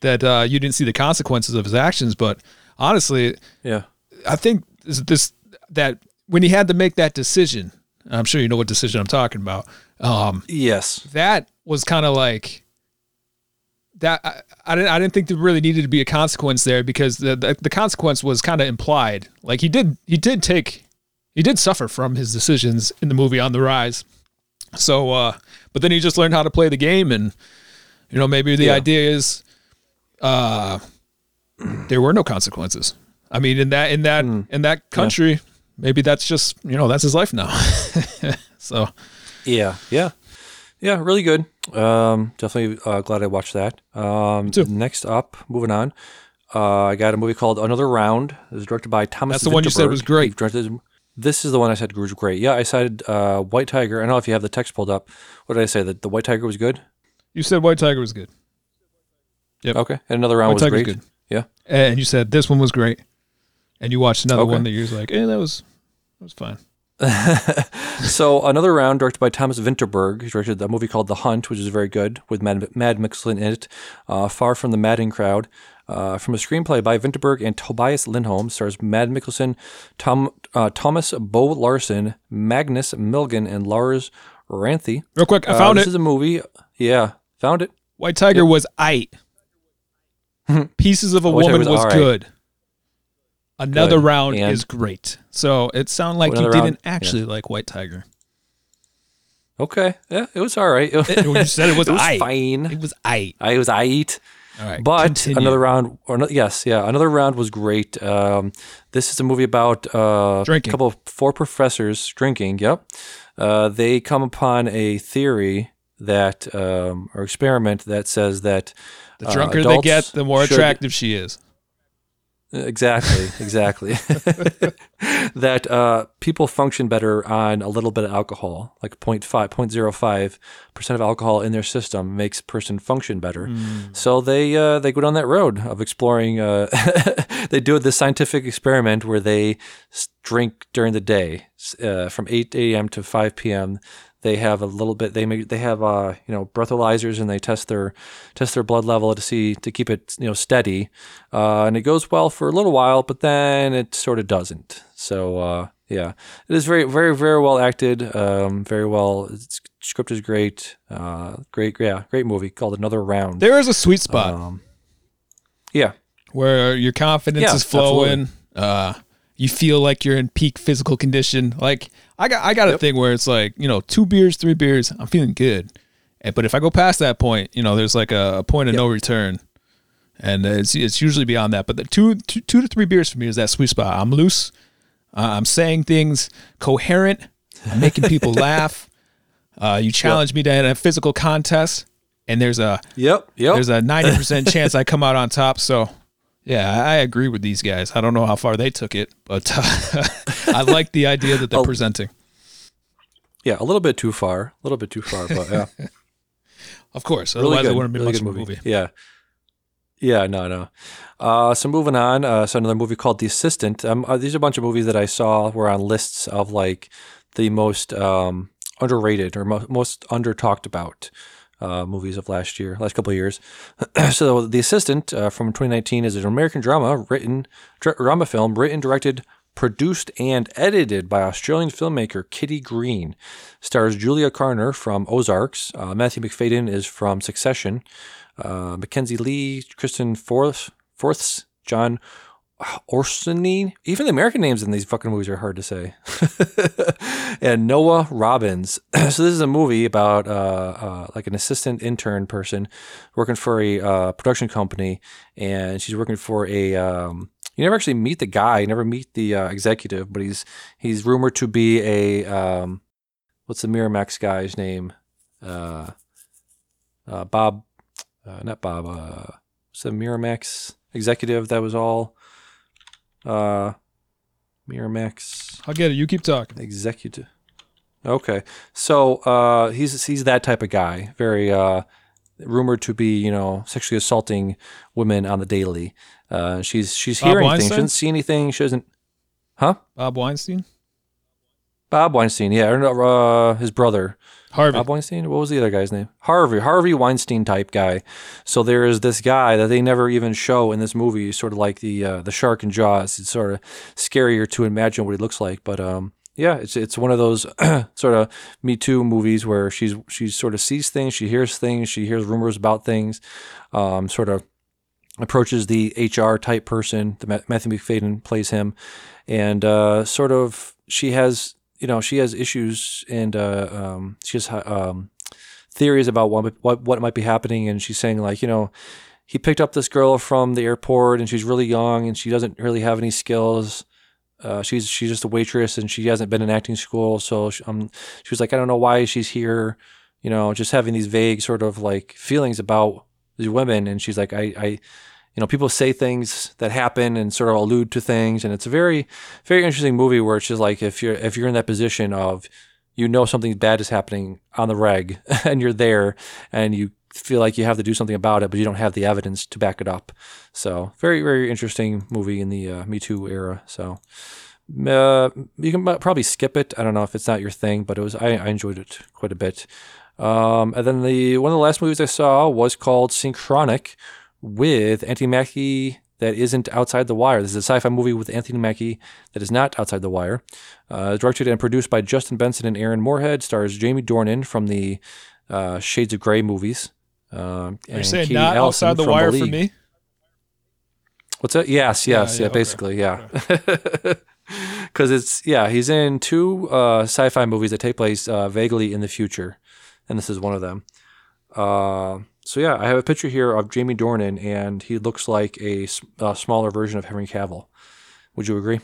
that uh, you didn't see the consequences of his actions, but honestly, yeah I think this, this that when he had to make that decision, I'm sure you know what decision I'm talking about. Um, yes that was kind of like that. I, I didn't. I didn't think there really needed to be a consequence there because the the, the consequence was kind of implied. Like he did. He did take. He did suffer from his decisions in the movie On the Rise. So, uh, but then he just learned how to play the game, and you know maybe the Yeah. idea is, uh, there were no consequences. I mean, in that in that in that country, maybe that's just you know that's his life now. [laughs] so yeah yeah. Yeah really good. Um definitely uh, glad i watched that. Um next up moving on uh i got a movie called another round. It was directed by thomas That's the one you said was great. Directed- this is the one i said was great. Yeah i cited uh white tiger. I don't know if you have the text pulled up. What did i say? That the white tiger was good? You said White Tiger was good. Yeah. Okay and another round White was Tiger's great. good. yeah. And you said this one was great, and you watched another Okay. one that you was like, eh, that was that was fine. [laughs] so another round directed by Thomas Vinterberg. He directed a movie called The Hunt, which is very good with Mad, Mad Mikkelsen in it. Uh, Far from the Madding Crowd. Uh, from a screenplay by Vinterberg and Tobias Lindholm, stars Mad Mikkelsen, Tom, uh, Thomas Bo Larsen, Magnus Millang, and Lars Ranthe. Real quick, I Uh, found this is a movie. Yeah, found it. White Tiger was aight. [laughs] Pieces of a White Woman was was, alright. good. Another Good. round And- is great. So it sounded like you Another didn't round, actually like White Tiger. Okay, yeah, it was all right. [laughs] It, When you said it was, aight. fine. It was aight. I was I eat. All right, But continue. another round, or no, yes, yeah, another round was great. Um, this is a movie about uh, Drinking. a couple of four professors drinking. Yep, uh, they come upon a theory that um, or experiment that says that The uh, drunker they get, the more should- attractive she is. Exactly, exactly. [laughs] that uh, people function better on a little bit of alcohol, like 0.5, 0.05 percent of alcohol in their system makes a person function better. So they uh, they go down that road of exploring. Uh, [laughs] they do this scientific experiment where they drink during the day uh, from 8 a.m. to 5 p.m. They have a little bit. They make. They have uh, you know breathalyzers, and they test their test their blood level to see to keep it you know steady. Uh, and it goes well for a little while, but then it sort of doesn't. So uh, yeah, it is very very very well acted. Um, very well. It's, script is great. Uh, great yeah, great movie called Another Round. There is a sweet spot Um, yeah, where your confidence Yeah, is flowing. Uh, you feel like you're in peak physical condition. Like I got, I got a thing where it's like you know, two beers, three beers, I'm feeling good. And, but if I go past that point, you know, there's like a, a point of no return, and it's it's usually beyond that. But the two, two, two to three beers for me is that sweet spot. I'm loose. Uh, I'm saying things coherent. I'm making people [laughs] laugh. Uh, you challenge me to a physical contest, and there's a yep, yep. there's a 90% chance I come out on top. So, yeah, I agree with these guys. I don't know how far they took it, but uh, [laughs] I like the idea that they're Oh. presenting. yeah, a little bit too far, a little bit too far, but yeah. [laughs] Of course, really otherwise good, it wouldn't be really much of a movie. Yeah, yeah, no, no. Uh, so moving on, uh, so another movie called The Assistant. Um, uh, these are a bunch of movies that I saw were on lists of like the most um, underrated or mo- most under talked about uh, movies of last year, last couple of years. [clears throat] so The Assistant uh, from 2019 is an American drama written dra- drama film written, directed, produced, and edited by Australian filmmaker Kitty Green. Stars Julia Garner from Ozarks. Uh, Matthew Macfadyen is from Succession. Uh, Mackenzie Lee, Kristen Forth, Forths, John Orson. Even the American names in these fucking movies are hard to say. [laughs] and Noah Robbins. [clears throat] so this is a movie about uh, uh, like an assistant intern person working for a uh, production company, and she's working for a. Um, you never actually meet the guy. You never meet the uh, executive, but he's he's rumored to be a um, what's the Miramax guy's name? Uh, uh, Bob, not Bob. What's the Miramax executive that was all uh, Miramax I'll get it. You keep talking. executive. Okay, so uh, he's he's that type of guy. Very uh, rumored to be you know sexually assaulting women on the daily. Uh, she's she's Bob hearing things. She doesn't see anything. She doesn't. Huh? Bob Weinstein, Bob Weinstein. Yeah, or uh, his brother. Harvey. Bob Weinstein. What was the other guy's name? Harvey. Harvey Weinstein type guy. So there is this guy that they never even show in this movie. Sort of like the uh, the shark in Jaws. It's sort of scarier to imagine what he looks like. But um, yeah, it's it's one of those [clears throat] sort of Me Too movies where she's she sort of sees things, she hears things, she hears rumors about things, um, sort of approaches the HR type person. The Matthew Macfadyen plays him, and uh, sort of she has you know she has issues and uh, um, she has um, theories about what, what what might be happening, and she's saying like you know he picked up this girl from the airport and she's really young and she doesn't really have any skills. Uh, she's she's just a waitress and she hasn't been in acting school, so she, um, she was like, I don't know why she's here, you know, just having these vague sort of like feelings about these women, and she's like, I, I, you know, people say things that happen and sort of allude to things, and it's a very, very interesting movie where it's just like if you're if you're in that position of you know something bad is happening on the reg [laughs] and you're there and you feel like you have to do something about it, but you don't have the evidence to back it up. So very, very interesting movie in the uh, Me Too era. So uh, you can probably skip it. I don't know if it's not your thing, but it was. I, I enjoyed it quite a bit. Um, and then the one of the last movies I saw was called Synchronic with Anthony Mackie. That isn't outside the wire. This is a sci-fi movie with Anthony Mackie that is not outside the wire. Uh, directed and produced by Justin Benson and Aaron Moorhead. Stars Jamie Dornan from the uh, Shades of Grey movies. Um, You're and saying Katie not Allison outside the wire for me? What's that? Yes, yes, yeah, yeah, okay. basically, yeah. Because [laughs] it's yeah, he's in two uh, sci-fi movies that take place uh, vaguely in the future, and this is one of them. So yeah, I have a picture here of Jamie Dornan, and he looks like a smaller version of Henry Cavill. Would you agree?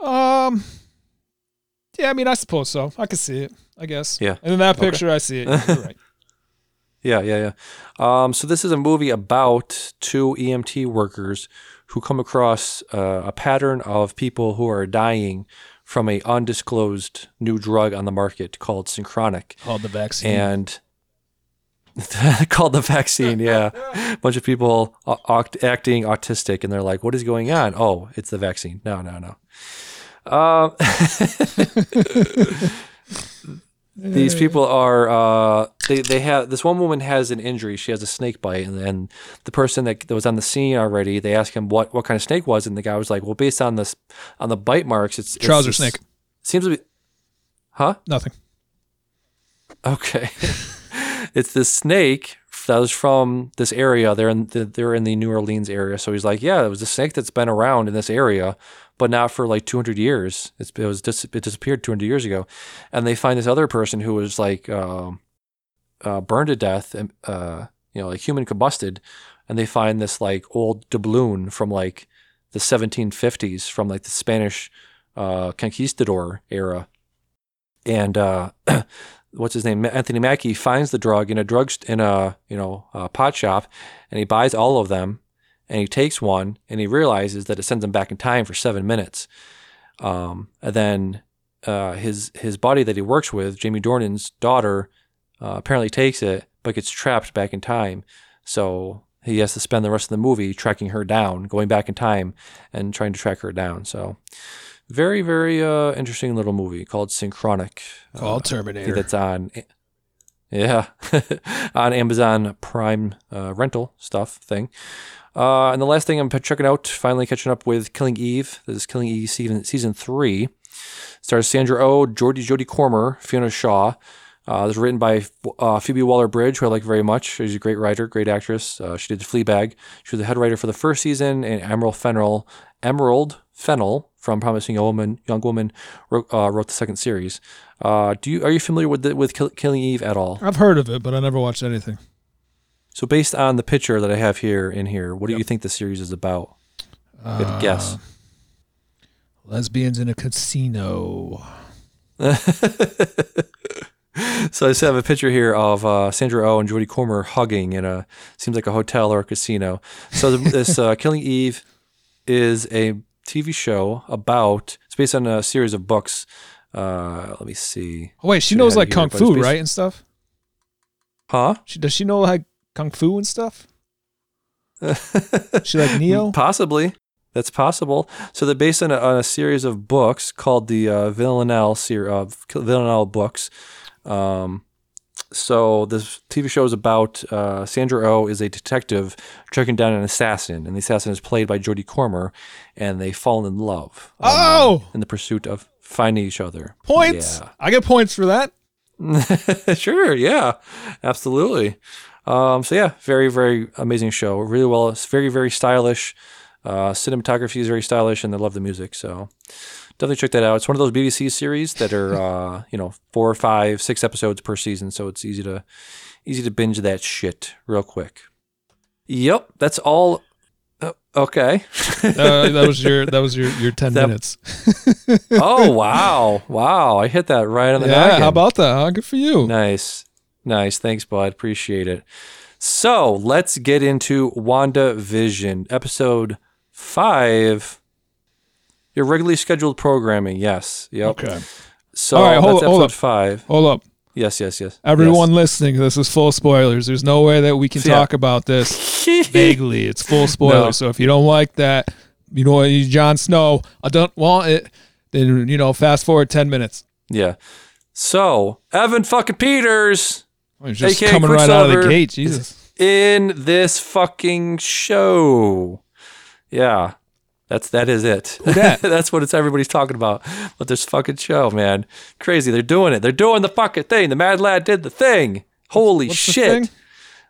Um, yeah, I mean, I suppose so. I can see it. I guess. Yeah. And in that picture, I see it. [laughs] Right. Yeah, yeah, yeah. Um, so this is a movie about two EMT workers who come across uh, a pattern of people who are dying from a undisclosed new drug on the market called Synchronic, Called the vaccine. and [laughs] called the vaccine. Yeah, a bunch of people act- acting autistic, and they're like, "What is going on?" Oh, it's the vaccine. No, no, no. Um, [laughs] these people are uh, they they have this one woman has an injury. She has a snake bite, and then the person that, that was on the scene already, they asked him what what kind of snake was, and the guy was like, "Well, based on this on the bite marks, it's it's Trouser this- snake. Seems to be, huh? Nothing. Okay. [laughs] it's this snake that was from this area. They're in the, they're in the New Orleans area. So he's like, yeah, it was a snake that's been around in this area, but not for like 200 years. It's, it was dis- it disappeared 200 years ago, and they find this other person who was like um, uh, burned to death, and uh, you know, like human combusted, and they find this like old doubloon from like the 1750s from like the Spanish uh, conquistador era, and uh, [clears throat] what's his name? Anthony Mackie finds the drug in a drug in a you know a pot shop, and he buys all of them, and he takes one, and he realizes that it sends him back in time for seven minutes. Um, and then uh, his his buddy that he works with, Jamie Dornan's daughter, uh, apparently takes it, but gets trapped back in time. So he has to spend the rest of the movie tracking her down, going back in time, and trying to track her down. So. Very, very uh, interesting little movie called Synchronic. Called I Terminator. that's on, yeah, [laughs] on Amazon Prime uh, rental stuff thing. Uh, and the last thing I'm checking out, finally catching up with Killing Eve. This is Killing Eve season season three. Stars Sandra Oh, Jordy Jodie Comer, Fiona Shaw. Uh, this is written by uh, Phoebe Waller-Bridge, who I like very much. She's a great writer, great actress. Uh, she did The Fleabag. She was the head writer for the first season, and Emerald Fennell, Emerald Fennell from Promising Young Woman, Young Woman wrote, uh, wrote the second series. Uh, do you are you familiar with the, with Kill, Killing Eve at all? I've heard of it, but I never watched anything. So based on the picture that I have here in here, what do you think the series is about? Uh, guess. Lesbians in a casino. [laughs] So I just have a picture here of uh, Sandra Oh and Jodie Comer hugging in a seems like a hotel or a casino. So the, this uh, [laughs] Killing Eve is a TV show about. It's based on a series of books. Uh, let me see. Oh, wait, she Should knows like here, kung fu, based- right, and stuff. Huh? She, does she know like kung fu and stuff? [laughs] she like Neo? Possibly. That's possible. So they're based on a, on a series of books called the uh, Villanelle series of Villanelle books. Um, so this TV show is about uh, Sandra Oh is a detective tracking down an assassin, and the assassin is played by Jodie Comer, and they fall in love. um, Oh! in the pursuit of finding each other. Points. I get points for that. [laughs] Sure. Yeah. Absolutely. Um, so yeah, very very amazing show. Really well. It's very very stylish. Uh, cinematography is very stylish, and they love the music. So definitely check that out. It's one of those BBC series that are [laughs] uh, you know four, five, six episodes per season, so it's easy to easy to binge that shit real quick. Yep, that's all. Uh, okay. [laughs] Uh, that was your that was your your ten [laughs] That- minutes. oh wow, wow! I hit that right on the Yeah, noggin. how about that? Huh? Good for you. Nice. Nice. Thanks, bud. Appreciate it. So let's get into Wanda Vision, episode five. Your regularly scheduled programming. Yes. Yep. Okay. So All right, hold- that's hold episode up. five. Hold up. Yes, yes, yes. Everyone listening, this is full spoilers. There's no way that we can Yeah. talk about this [laughs] vaguely. It's full spoilers. No. So if you don't like that, you know, Jon Snow, I don't want it, then, you know, fast forward 10 minutes. yeah. So Evan fucking Peters oh, He's just AKA coming right out of the gate. Jesus. in this fucking show. Yeah. That's that is it. [laughs] That's what it's everybody's talking about. But this fucking show, man. Crazy. They're doing it. They're doing the fucking thing. The Mad Lad did the thing. Holy What's shit. thing?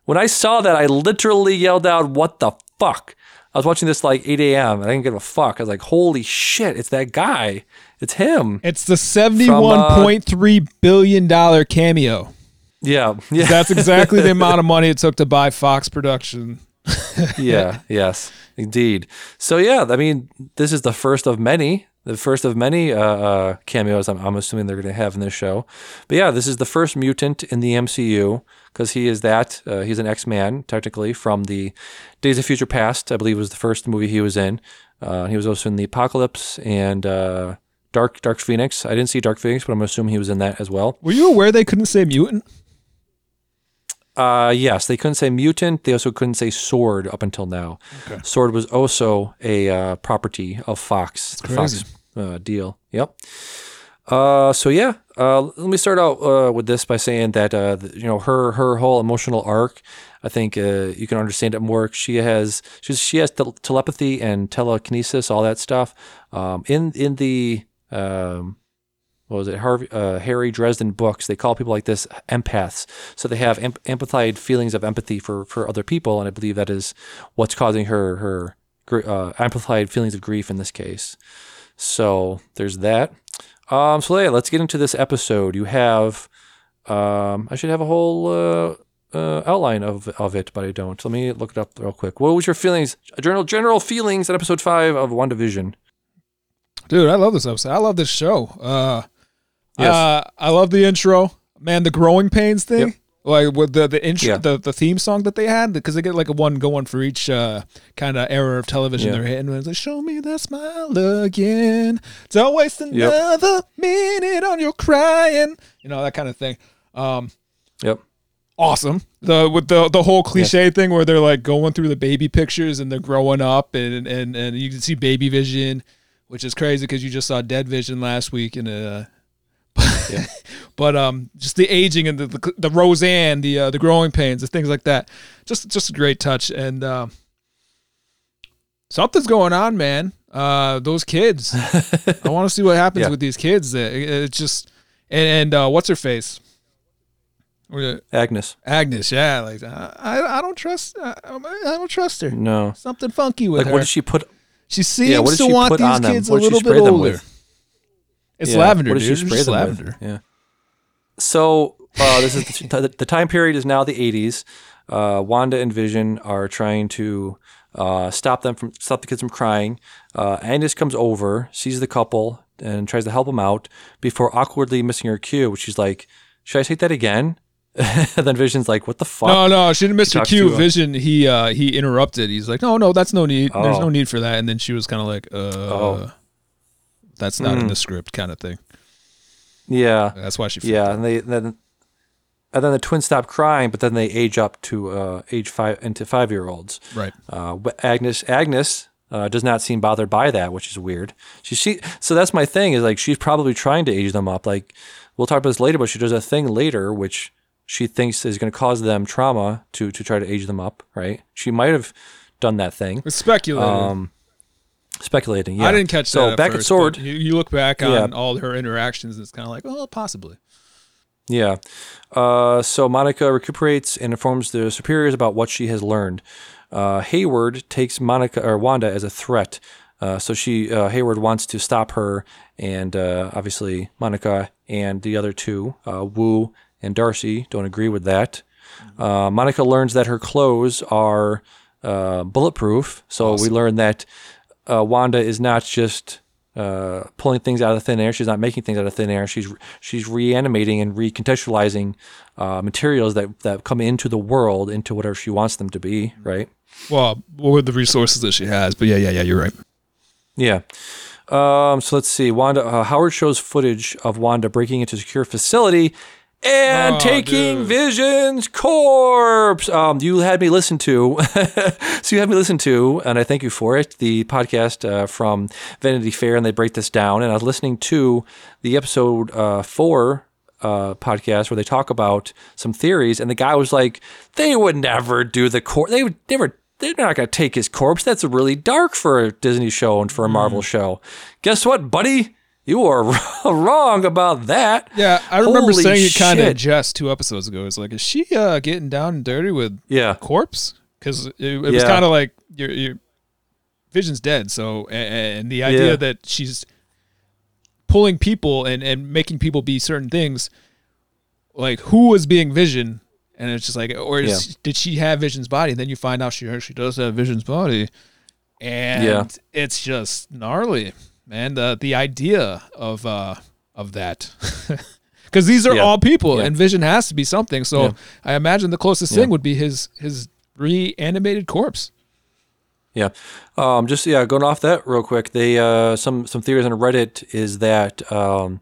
When I saw that, I literally yelled out, What the fuck? I was watching this like 8 a.m. and I didn't give a fuck. I was like, Holy shit, it's that guy. It's him. It's the uh, $71.3 billion cameo. Yeah. [laughs] Yeah. That's exactly the amount of [laughs] money it took to buy Fox production. [laughs] yeah, yes, indeed. So yeah, I mean, this is the first of many the first of many uh, uh, cameos I'm, I'm assuming they're going to have in this show. But yeah, this is the first mutant in the MCU because he is that. Uh, he's an X Man, technically, from the Days of Future Past, I believe was the first movie he was in. Uh, he was also in the Apocalypse and uh, Dark Dark Phoenix. I didn't see Dark Phoenix, but I'm assuming he was in that as well. Were you aware they couldn't say mutant? Uh, yes, they couldn't say mutant. They also couldn't say sword up until now. Okay. Sword was also a uh, property of Fox. Fox uh, deal. Yep. Uh, so yeah, uh, let me start out uh, with this by saying that uh, you know her her whole emotional arc. I think uh, you can understand it more. She has she's, she has tel- telepathy and telekinesis, all that stuff. Um, in in the um, what was it Harvey, uh, Harry Dresden books? They call people like this empaths. So they have em- empathized feelings of empathy for for other people, and I believe that is what's causing her her uh, amplified feelings of grief in this case. So there's that. Um, so yeah, let's get into this episode. You have, um, I should have a whole uh, uh, outline of of it, but I don't. Let me look it up real quick. What was your feelings? General general feelings at episode five of WandaVision. Dude, I love this episode. I love this show. Uh, Yes. uh, I love the intro. Man, the growing pains thing. Yep. Like with the the intro, Yeah. the, the theme song that they had, because they get like a one going for each uh, kind of era of television Yeah. they're hitting. And it's like, show me that smile again. Don't waste another minute on your crying. You know that kind of thing. Um, Yep. awesome. The with the the whole cliche thing where they're like going through the baby pictures and they're growing up and and and you can see baby vision, which is crazy because you just saw dead vision last week in a. [laughs] but um, just the aging and the the, the Roseanne, the uh, the growing pains, the things like that, just just a great touch and um, something's going on, man. Uh, those kids, I want to see what happens [laughs] Yeah. with these kids. It- It's just and and uh, what's her face? Uh, Agnes. Agnes, yeah, like I, I don't trust, I, I don't trust her. No. Something funky with Like, her. what did she put? she seems did to want these kids a little bit older. It's Yeah, lavender, dude. It's spray just lavender. with? Yeah. So uh, this is the, the, the time period is now the 80s. Uh, Wanda and Vision are trying to uh, stop them from stop the kids from crying. Uh, Agnes comes over, sees the couple, and tries to help them out before awkwardly missing her cue. Which she's like, "Should I take that again?" [laughs] and then Vision's like, "What the fuck?" No, no, she didn't miss her cue. uh, Vision, he uh he interrupted. He's like, no, no, that's no need. There's Oh. no need for that. And then she was kind of like, uh, Oh. That's not in Mm. the script, kind of thing. Yeah, That's why she. yeah, and they then. And then the twins stop crying, but then they age up to uh, age five into five year olds. Right. Uh, Agnes Agnes uh, does not seem bothered by that, which is weird. She, she so that's my thing is like she's probably trying to age them up. Like we'll talk about this later, but she does a thing later which she thinks is going to cause them trauma to to try to age them up. Right? She might have done that thing. It's speculated. Um, speculating. Yeah. I didn't catch so that. So back first, at Sword. You, you look back Yeah. on all her interactions, and it's kind of like, oh, possibly. Yeah. Uh, so Monica recuperates and informs the superiors about what she has learned. Uh, Hayward takes Monica or Wanda as a threat. Uh, so she uh, Hayward wants to stop her, and uh, obviously Monica and the other two, uh, Wu and Darcy, don't agree with that. Uh, Monica learns that her clothes are uh, bulletproof. So we learn that uh, Wanda is not just uh, pulling things out of thin air. She's not making things out of thin air. She's she's reanimating and recontextualizing uh, materials that that come into the world into whatever she wants them to be. Right? Well, with the resources that she has, but yeah, yeah, yeah, you're right. Yeah. Um, so let's see. Wanda uh, Hayward shows footage of Wanda breaking into a secure facility and Oh, taking dude. Vision's corpse. Um, you had me listen to, [laughs] so you had me listen to, and I thank you for it. The podcast uh, from Vanity Fair, and they break this down. And I was listening to the episode uh, four uh, podcast where they talk about some theories, and the guy was like, "They would never do the corpse. They would never." They're not going to take his corpse. That's really dark for a Disney show and for a Marvel show. Guess what, buddy? You are [laughs] wrong about that. Yeah, I remember Holy saying it kind of in jest two episodes ago. It's like, is she uh, getting down and dirty with Yeah. corpse? Because it, it was Yeah. kind of like your your Vision's dead. So a- a- and the idea Yeah. that she's pulling people and and making people be certain things, like who was being Vision, and it's just like, or is, Yeah. did she have Vision's body? And then you find out she actually does have Vision's body, and Yeah. it's just gnarly. Man. The the idea of uh of that. [laughs] Because these are Yeah. all people, Yeah. and Vision has to be something. So Yeah. I imagine the closest thing would be his his reanimated corpse. Yeah. Um, just yeah, going off that real quick. They uh, some some theories on Reddit is that um,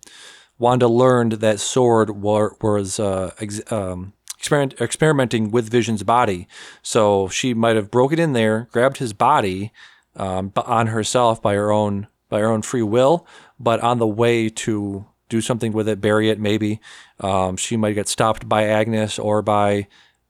Wanda learned that Sword war, was uh, ex- um, experiment, experimenting with Vision's body, so she might have broken in there, grabbed his body um, on herself by her own by her own free will, but on the way to do something with it, bury it maybe, um, she might get stopped by Agnes or by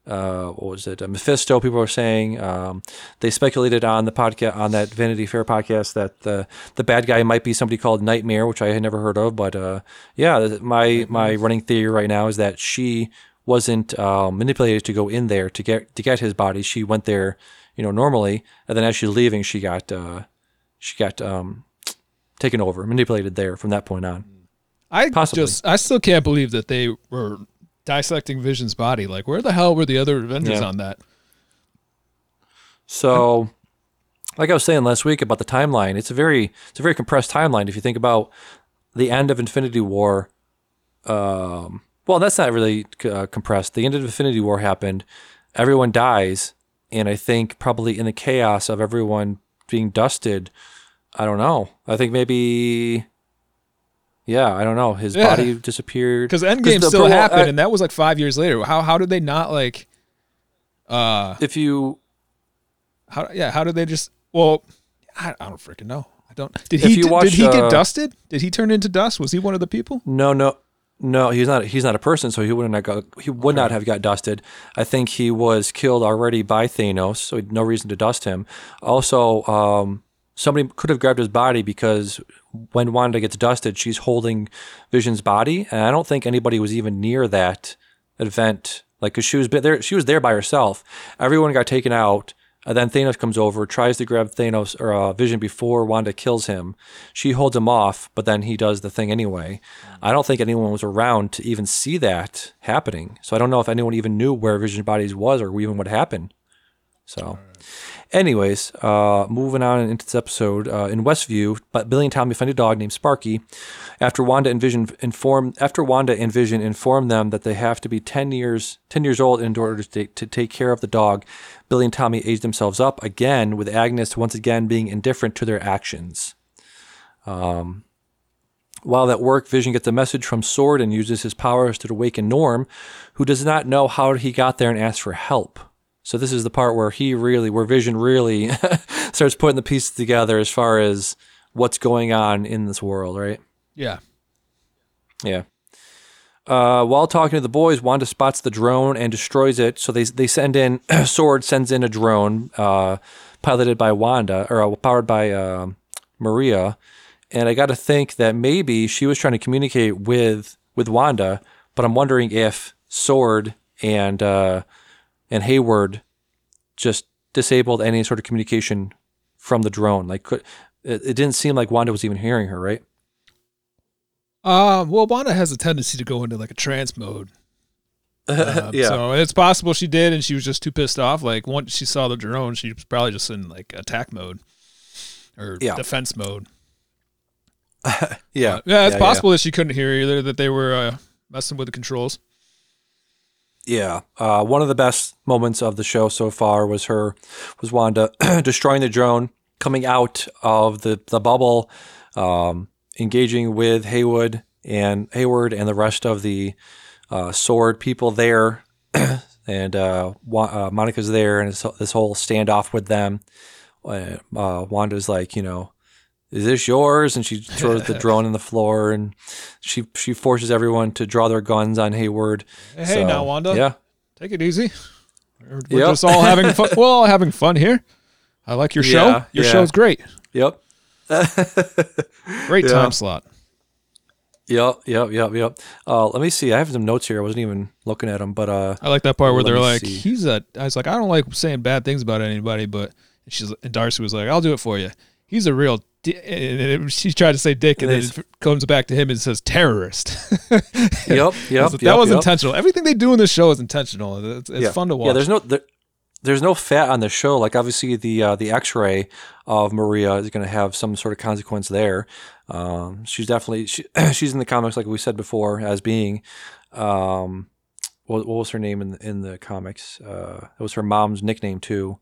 uh, what was it? Uh, Mephisto. People were saying um, they speculated on the podcast on that Vanity Fair podcast that the the bad guy might be somebody called Nightmare, which I had never heard of. But uh, yeah, my my running theory right now is that she wasn't um, manipulated to go in there to get to get his body. She went there, you know, normally, and then as she's leaving, she got uh, she got um, taken over, manipulated there from that point on. I Possibly. just I still can't believe that they were dissecting Vision's body. Like, where the hell were the other Avengers Yeah. on that? So, like I was saying last week about the timeline, it's a very it's a very compressed timeline. If you think about the end of Infinity War, um, well, that's not really uh, compressed. The end of Infinity War happened, everyone dies, and I think probably in the chaos of everyone being dusted, I don't know. I think maybe. Yeah, I don't know. His Yeah. body disappeared Because Endgame still happened, I- and that was like five years later. How how did they not like? Uh, if you how yeah? How did they just? Well, I, I don't freaking know. I don't. Did he did, watch, did he uh, get dusted? Did he turn into dust? Was he one of the people? No, no, no. He's not. He's not a person, so he wouldn't have got. He would not have got dusted. I think he was killed already by Thanos, so no reason to dust him. Also, um, somebody could have grabbed his body because when Wanda gets dusted, she's holding Vision's body, and I don't think anybody was even near that event. Like, cause she was there. She was there by herself. Everyone got taken out. And then Thanos comes over, tries to grab Thanos or uh, Vision before Wanda kills him. She holds him off, but then he does the thing anyway. I don't think anyone was around to even see that happening. So I don't know if anyone even knew where Vision's bodies was or even what happened. So, anyways, uh, moving on into this episode uh, in Westview, but Billy and Tommy find a dog named Sparky. After Wanda and Vision inform, after Wanda and Vision inform them that they have to be ten years ten years old in order to take, to take care of the dog, Billy and Tommy age themselves up again, with Agnes once again being indifferent to their actions. Um, while at work, Vision gets a message from Sword and uses his powers to awaken Norm, who does not know how he got there and asks for help. So this is the part where he really, where Vision really [laughs] starts putting the pieces together as far as what's going on in this world, right? Yeah. Yeah. Uh, while talking to the boys, Wanda spots the drone and destroys it. So they they send in [clears throat] Sword sends in a drone uh, piloted by Wanda or uh, powered by uh, Maria, and I got to think that maybe she was trying to communicate with with Wanda, but I'm wondering if Sword and uh, and Hayward just disabled any sort of communication from the drone. Like, could, it, it didn't seem like Wanda was even hearing her, right? Uh, well, Wanda has a tendency to go into like a trance mode. Uh, [laughs] Yeah. So it's possible she did, and she was just too pissed off. Like once she saw the drone, she was probably just in like attack mode or Yeah. defense mode. [laughs] Yeah, Yeah, it's possible that she couldn't hear either. That they were uh, messing with the controls. Yeah, uh, one of the best moments of the show so far was her was Wanda [clears throat] destroying the drone, coming out of the the bubble, um, engaging with Haywood and Hayward and the rest of the uh, sword people there, [clears throat] and uh, uh, Monica's there, and this whole standoff with them. Uh, uh, Wanda's like, you know, is this yours? And she throws the [laughs] drone on the floor, and she she forces everyone to draw their guns on Hayward. Hey, hey now, Wanda. Yeah, Take it easy. We're, we're Yep. just all having [laughs] fun. We're all having fun here. I like your show. Yeah, your yeah. show's great. yep. [laughs] Great Yeah. time slot. Yep, yep, yep, yep. Uh, let me see. I have some notes here. I wasn't even looking at them, but uh, I like that part where they're like, see. "He's a." I was like, I don't like saying bad things about anybody, but she's and Darcy was like, "I'll do it for you." He's a real. Di-, and it, she tried to say dick, and And then it comes back to him and says terrorist. yep, [laughs] yep, that yep, was yep. intentional. Everything they do in this show is intentional. It's, it's yeah. fun to watch. Yeah, there's no there, there's no fat on the show. Like obviously the uh, the X-ray of Maria is going to have some sort of consequence there. Um, she's definitely she, [clears throat] she's in the comics like we said before as being um, what, what was her name in the, in the comics? Uh, it was her mom's nickname too.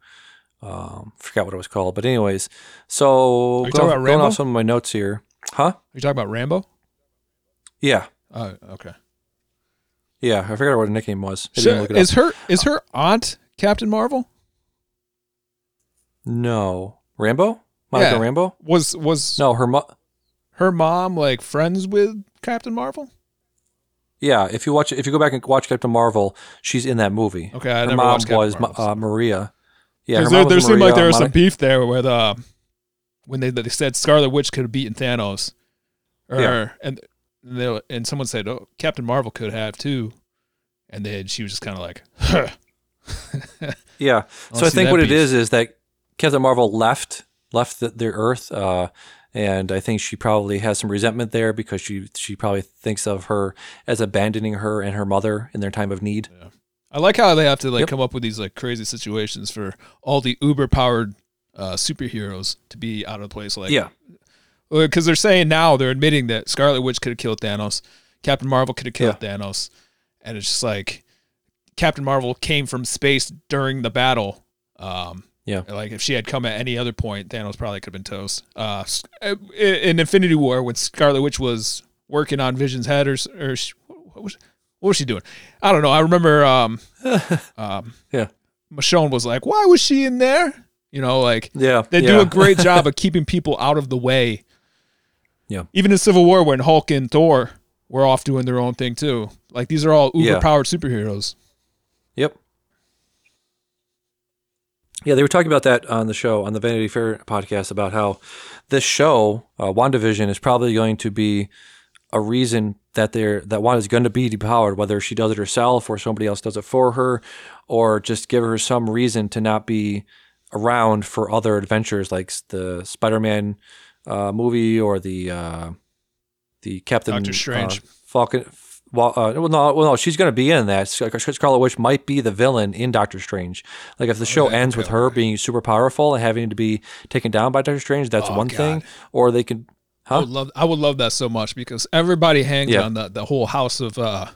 Um, forgot what it was called, but anyways. So go- going Rambo? off some of my notes here, huh? Are you talking about Rambo? Yeah, Oh, okay. yeah. I forgot what her nickname was. I So didn't look it is her is her aunt Captain Marvel? No, Rambo. Monica Yeah. Rambo. Was was No, her mom. her mom like friends with Captain Marvel? Yeah, if you watch, if you go back and watch Captain Marvel, she's in that movie. Okay, I her mom was so- uh, Maria. Yeah, there, there seemed like there was some beef there with uh, when they, they said Scarlet Witch could have beaten Thanos, or Yeah. and they, and someone said oh Captain Marvel could have too, and then she was just kind of like, huh. [laughs] Yeah, don't so I think what it beef. is is that Captain Marvel left left the, the Earth, uh, and I think she probably has some resentment there because she she probably thinks of her as abandoning her and her mother in their time of need. I like how they have to like Yep. come up with these like crazy situations for all the uber powered uh, superheroes to be out of place. Like yeah, because they're saying now they're admitting that Scarlet Witch could have killed Thanos, Captain Marvel could have killed Thanos, and it's just like Captain Marvel came from space during the battle. Um, Yeah. like if she had come at any other point, Thanos probably could have been toast. Uh, uh, in Infinity War, when Scarlet Witch was working on Vision's head, or, or sh- what was what was she doing? I don't know. I remember um, [laughs] um, Yeah. Michonne was like, "Why was she in there?" You know, like yeah. they yeah. do a great [laughs] job of keeping people out of the way. Yeah. Even in Civil War, when Hulk and Thor were off doing their own thing too. Like these are all Yeah. uber powered superheroes. Yep. Yeah, they were talking about that on the show, on the Vanity Fair podcast, about how this show, uh, WandaVision, is probably going to be a reason that they're that Wanda's going to be depowered, whether she does it herself or somebody else does it for her, or just give her some reason to not be around for other adventures like the Spider-Man uh, movie or the uh, the Captain Doctor Strange. uh, Falcon. Well, uh, well, no, well, no, she's going to be in that. Scarlet Witch might be the villain in Doctor Strange. Like if the show Okay, ends with her being super powerful and having to be taken down by Doctor Strange, that's Oh, one God. thing. Or they could, I would love I would love that so much because everybody hangs Yeah. on the, the whole House of uh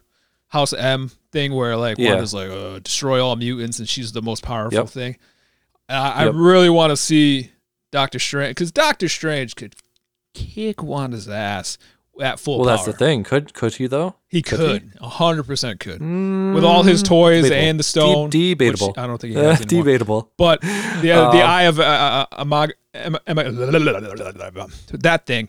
House M thing where like Yeah. Wanda's like uh, destroy all mutants and she's the most powerful Yep. thing. And I, Yep. I really want to see Doctor Strange because Doctor Strange could kick Wanda's ass at full Well, power. that's the thing. Could could he though? He Could he? could, a hundred percent could, with all his toys debatable. and the stone. De- debatable. which I don't think he has anymore. Debatable. But the the Um, eye of uh, uh, Amag, Em- Em- that thing,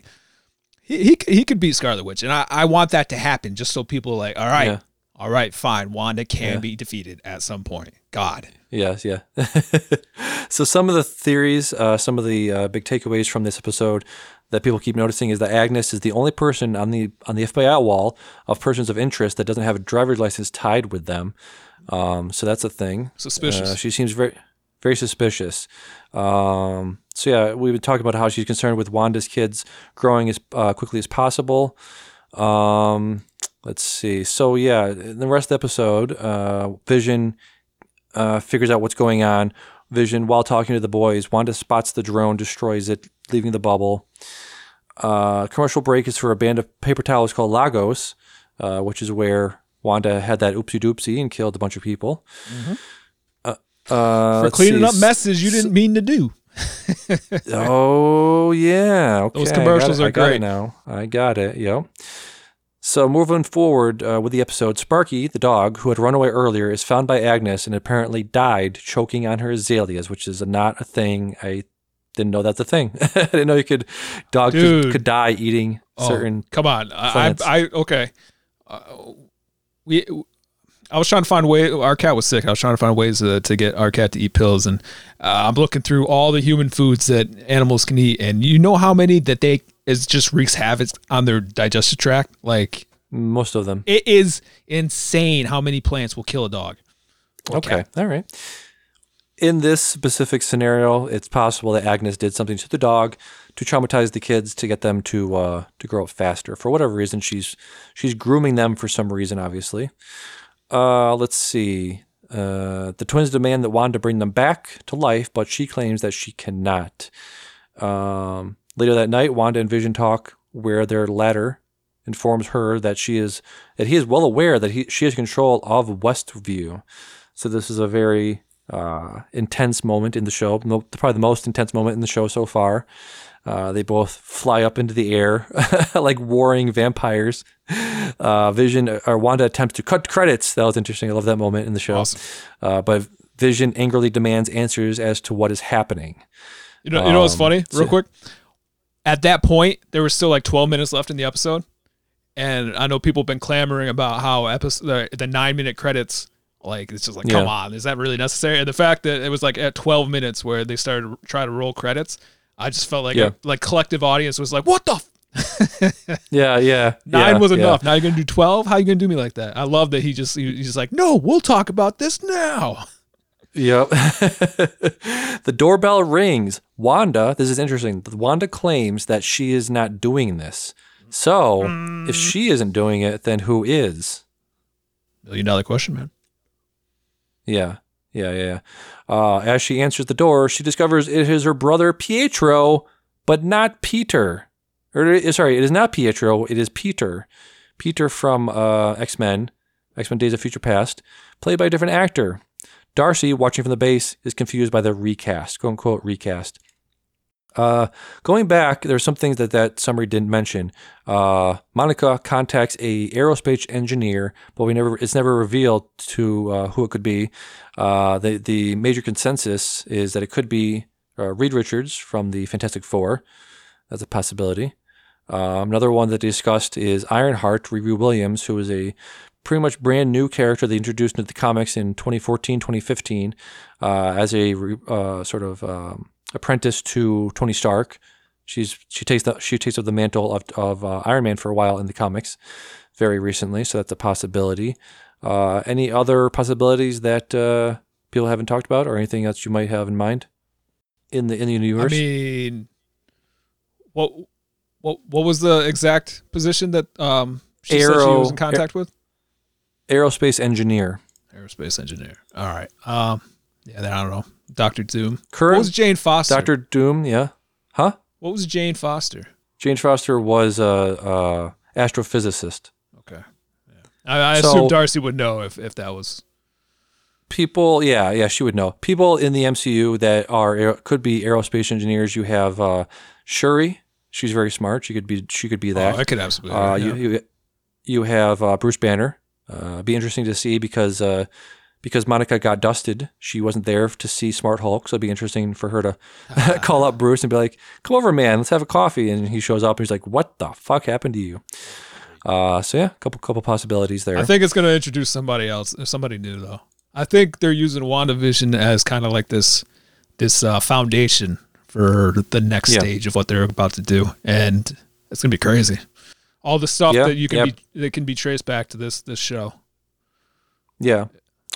he, he he could beat Scarlet Witch, and I, I want that to happen just so people are like, all right, Yeah. all right, fine, Wanda can Yeah. be defeated at some point. God, Yes, yeah. [laughs] so some of the theories, uh, some of the uh, big takeaways from this episode that people keep noticing is that Agnes is the only person on the on the FBI wall of persons of interest that doesn't have a driver's license tied with them. Um, so that's a thing. suspicious. Uh, she seems very very suspicious. Um, so yeah, we've been talking about how she's concerned with Wanda's kids growing as uh, quickly as possible. Um, let's see. So yeah, in the rest of the episode, uh, Vision uh, figures out what's going on. Vision, while talking to the boys, Wanda spots the drone, destroys it, leaving the bubble. Uh, commercial break is for a band of paper towels called Lagos, uh, which is where Wanda had that oopsie doopsie and killed a bunch of people. Uh, uh, For cleaning see. up messes you didn't mean to do. [laughs] Oh yeah, okay. Those commercials are great. now. I got it. Yep. So moving forward uh, with the episode, Sparky, the dog who had run away earlier, is found by Agnes and apparently died choking on her azaleas, which is not a thing. I didn't know that's a thing. [laughs] I didn't know you could dogs Dude. could, die eating Oh, certain. come on, plants. I, I okay. Uh, we, I was trying to find way. Our cat was sick. I was trying to find ways to, to get our cat to eat pills, and uh, I'm looking through all the human foods that animals can eat, and you know how many that they is just wreaks havoc on their digestive tract. Like Most of them. it is insane how many plants will kill a dog. Okay. cat. All right. In this specific scenario, it's possible that Agnes did something to the dog to traumatize the kids to get them to uh, to grow up faster. For whatever reason, she's she's grooming them for some reason. Obviously. Uh, let's see. Uh, the twins demand that Wanda bring them back to life, but she claims that she cannot. Um, later that night, Wanda and Vision talk, where their latter informs her that she is that he is well aware that he she has control of Westview. So this is a very uh, intense moment in the show, probably the most intense moment in the show so far. Uh, they both fly up into the air [laughs] like warring vampires. Uh, Vision or Wanda attempts to cut credits. That was interesting. I love that moment in the show. Awesome. Uh, but Vision angrily demands answers as to what is happening. You know, you know what's Um, funny? Real quick. At that point, there was still like 12 minutes left in the episode, and I know people have been clamoring about how episode the, the nine minute credits. Like it's just like, come Yeah. on, is that really necessary? And the fact that it was like at 12 minutes where they started to try to roll credits, I just felt like Yeah. a, like collective audience was like, what the f- [laughs] Yeah, yeah. nine yeah, was enough. Now you're gonna do 12. How you gonna do me like that? I love that he just he, he's like, no, we'll talk about this now. Yep. [laughs] the doorbell rings. Wanda, this is interesting. Wanda claims that she is not doing this. So, if mm. she isn't doing it, then who is? Million dollar question, man. Yeah. Yeah, yeah. Uh, as she answers the door, she discovers it is her brother Pietro, but not Peter. Or sorry, it is not Pietro, it is Peter. Peter from uh, X-Men, X-Men Days of Future Past, played by a different actor. Darcy, watching from the base, is confused by the recast, quote unquote recast. Uh, going back, there's some things that that summary didn't mention. Uh, Monica contacts a aerospace engineer, but we never it's never revealed to uh, who it could be. Uh, the the major consensus is that it could be uh, Reed Richards from the Fantastic Four. That's a possibility. Um, another one that they discussed is Ironheart, Riri Williams, who is a pretty much brand new character they introduced into the comics in 2014, 2015, uh, as a uh, sort of um, apprentice to Tony Stark. She's she takes the she takes up the mantle of of uh, Iron Man for a while in the comics, very recently. So that's a possibility. Uh, any other possibilities that uh, people haven't talked about, or anything else you might have in mind in the in the universe? I mean, what what what was the exact position that um she said she was in contact with? Aerospace engineer. Aerospace engineer. All right. Um. Yeah. Then I don't know. Doctor Doom. What was Jane Foster? Doctor Doom. Yeah. Huh? What was Jane Foster? Jane Foster was a, a astrophysicist. Okay. Yeah. I, I So- assume Darcy would know if if that was. People, yeah, yeah, she would know. People in the MCU that are could be aerospace engineers. You have uh, Shuri. She's very smart. She could be. She could be that. Oh, I could absolutely. Uh, yeah. you, you you have uh, Bruce Banner. Uh, be interesting to see because uh, because Monica got dusted. She wasn't there to see Smart Hulk, so it'd be interesting for her to [laughs] [laughs] call up Bruce and be like, "Come over, man. Let's have a coffee." And he shows up and he's like, "What the fuck happened to you?" Uh, so yeah, couple couple possibilities there. I think it's going to introduce somebody else, somebody new though. I think they're using WandaVision as kind of like this this uh, foundation for the next Yeah. stage of what they're about to do, and it's going to be crazy. All the stuff Yeah, that you can yeah. be that can be traced back to this this show. Yeah.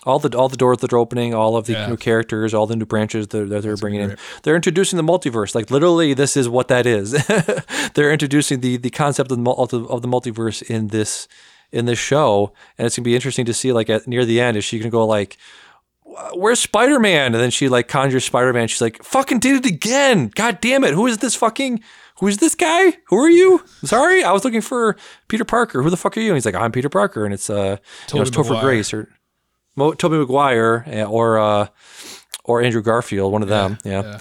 All the all the doors that are opening, all of the Yeah. new characters, all the new branches that, that they're bringing in. They're introducing the multiverse. Like literally, this is what that is. [laughs] they're introducing the the concept of the, of the multiverse in this in this show, and it's gonna be interesting to see. Like at near the end, is she gonna go like, "Where's Spider Man?" And then she like conjures Spider Man. She's like, "Fucking did it again! God damn it! Who is this fucking?" Who is this guy? Who are you? Sorry, I was looking for Peter Parker. Who the fuck are you? And he's like, I'm Peter Parker, and it's uh, you know, it's Topher Maguire. Grace or Mo- Toby Maguire uh, or uh, or Andrew Garfield, one of them. Yeah. yeah.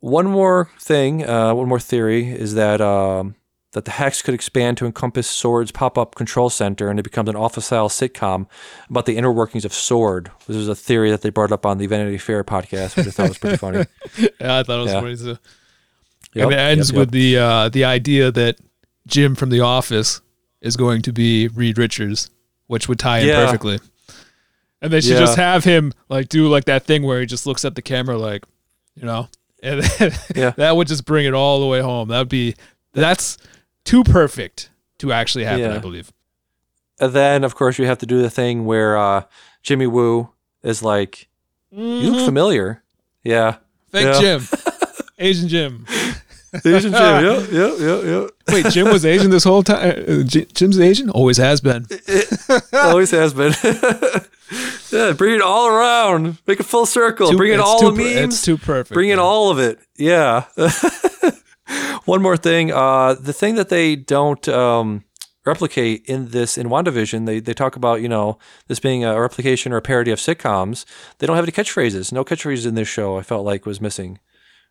One more thing, uh, one more theory is that um, that the hex could expand to encompass Sword's pop-up control center, and it becomes an office-style sitcom about the inner workings of Sword. This is a theory that they brought up on the Vanity Fair podcast, which I thought was pretty funny. [laughs] Yeah, I thought it was Yeah. funny too. Yep, and it ends yep, with the uh, the idea that Jim from The Office is going to be Reed Richards, which would tie in Yeah. perfectly. And they should Yeah. just have him like do like that thing where he just looks at the camera like, you know, [laughs] and then Yeah. [laughs] that would just bring it all the way home. That would be that's too perfect to actually happen, Yeah. I believe. And then, of course, you have to do the thing where uh, Jimmy Woo is like, "You look familiar." Yeah. Fake. Jim, [laughs] Asian Jim. Asian Jim. Yeah, yeah, yeah, yeah. Wait, Jim was Asian this whole time. Uh, Jim's Asian, always has been. [laughs] Always has been. [laughs] Yeah, bring it all around. Make a full circle. Too- bring it all the per- memes. It's too perfect. Bring in yeah. all of it. Yeah. [laughs] One more thing. Uh, the thing that they don't um, replicate in this in WandaVision, they they talk about you know this being a replication or a parody of sitcoms. They don't have any catchphrases. No catchphrases in this show. I felt like was missing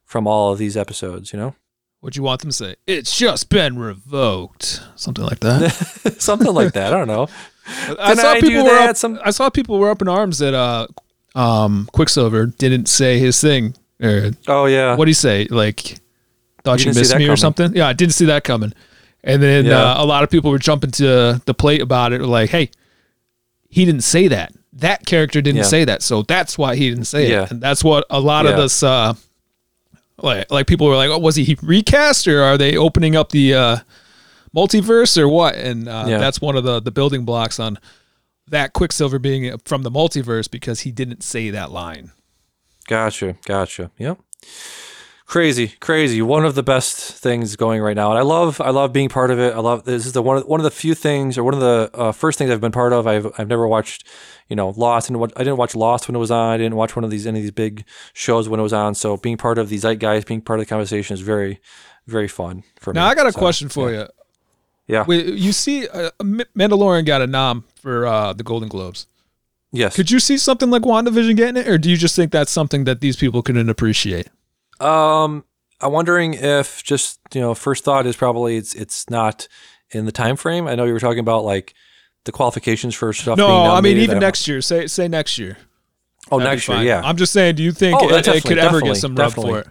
from all of these episodes. You know, What you want them to say? It's just been revoked. Something like that. [laughs] something like that. I don't know. [laughs] I Can saw I people were up, Some- I saw people were up in arms that uh, um, Quicksilver didn't say his thing. Or Oh yeah. what do you say? Like, thought You you, missed me or something? Yeah, I didn't see that coming. And then Yeah. uh, a lot of people were jumping to the plate about it. Like, hey, he didn't say that. That character didn't Yeah. say that, so that's why he didn't say Yeah. it. And that's what a lot of this, uh, like, like people were like, oh, was he recast or are they opening up the uh, multiverse or what? And uh, Yeah. that's one of the the building blocks on that Quicksilver being from the multiverse because he didn't say that line. Gotcha, gotcha. Yep. Crazy, crazy. One of the best things going right now, and I love, I love being part of it. I love this is the one, of, one of the few things, or one of the uh, first things I've been part of. I've, I've never watched, you know, Lost, and I didn't watch Lost when it was on. I didn't watch one of these any of these big shows when it was on. So being part of the zeitgeist, being part of the conversation is very, very fun for me. Now I got a So, question for you. Yeah. Wait, you see, uh, Mandalorian got a nom for uh, the Golden Globes. Yes. Could you see something like WandaVision getting it, or do you just think that's something that these people couldn't appreciate? Um, I'm wondering if just you know, first thought is probably it's it's not in the time frame. I know you were talking about like the qualifications for stuff. No, I mean even don't- next year. Say say next year. Oh, That'd next year, yeah. I'm just saying. Do you think Oh, it, it could ever get some rub for it?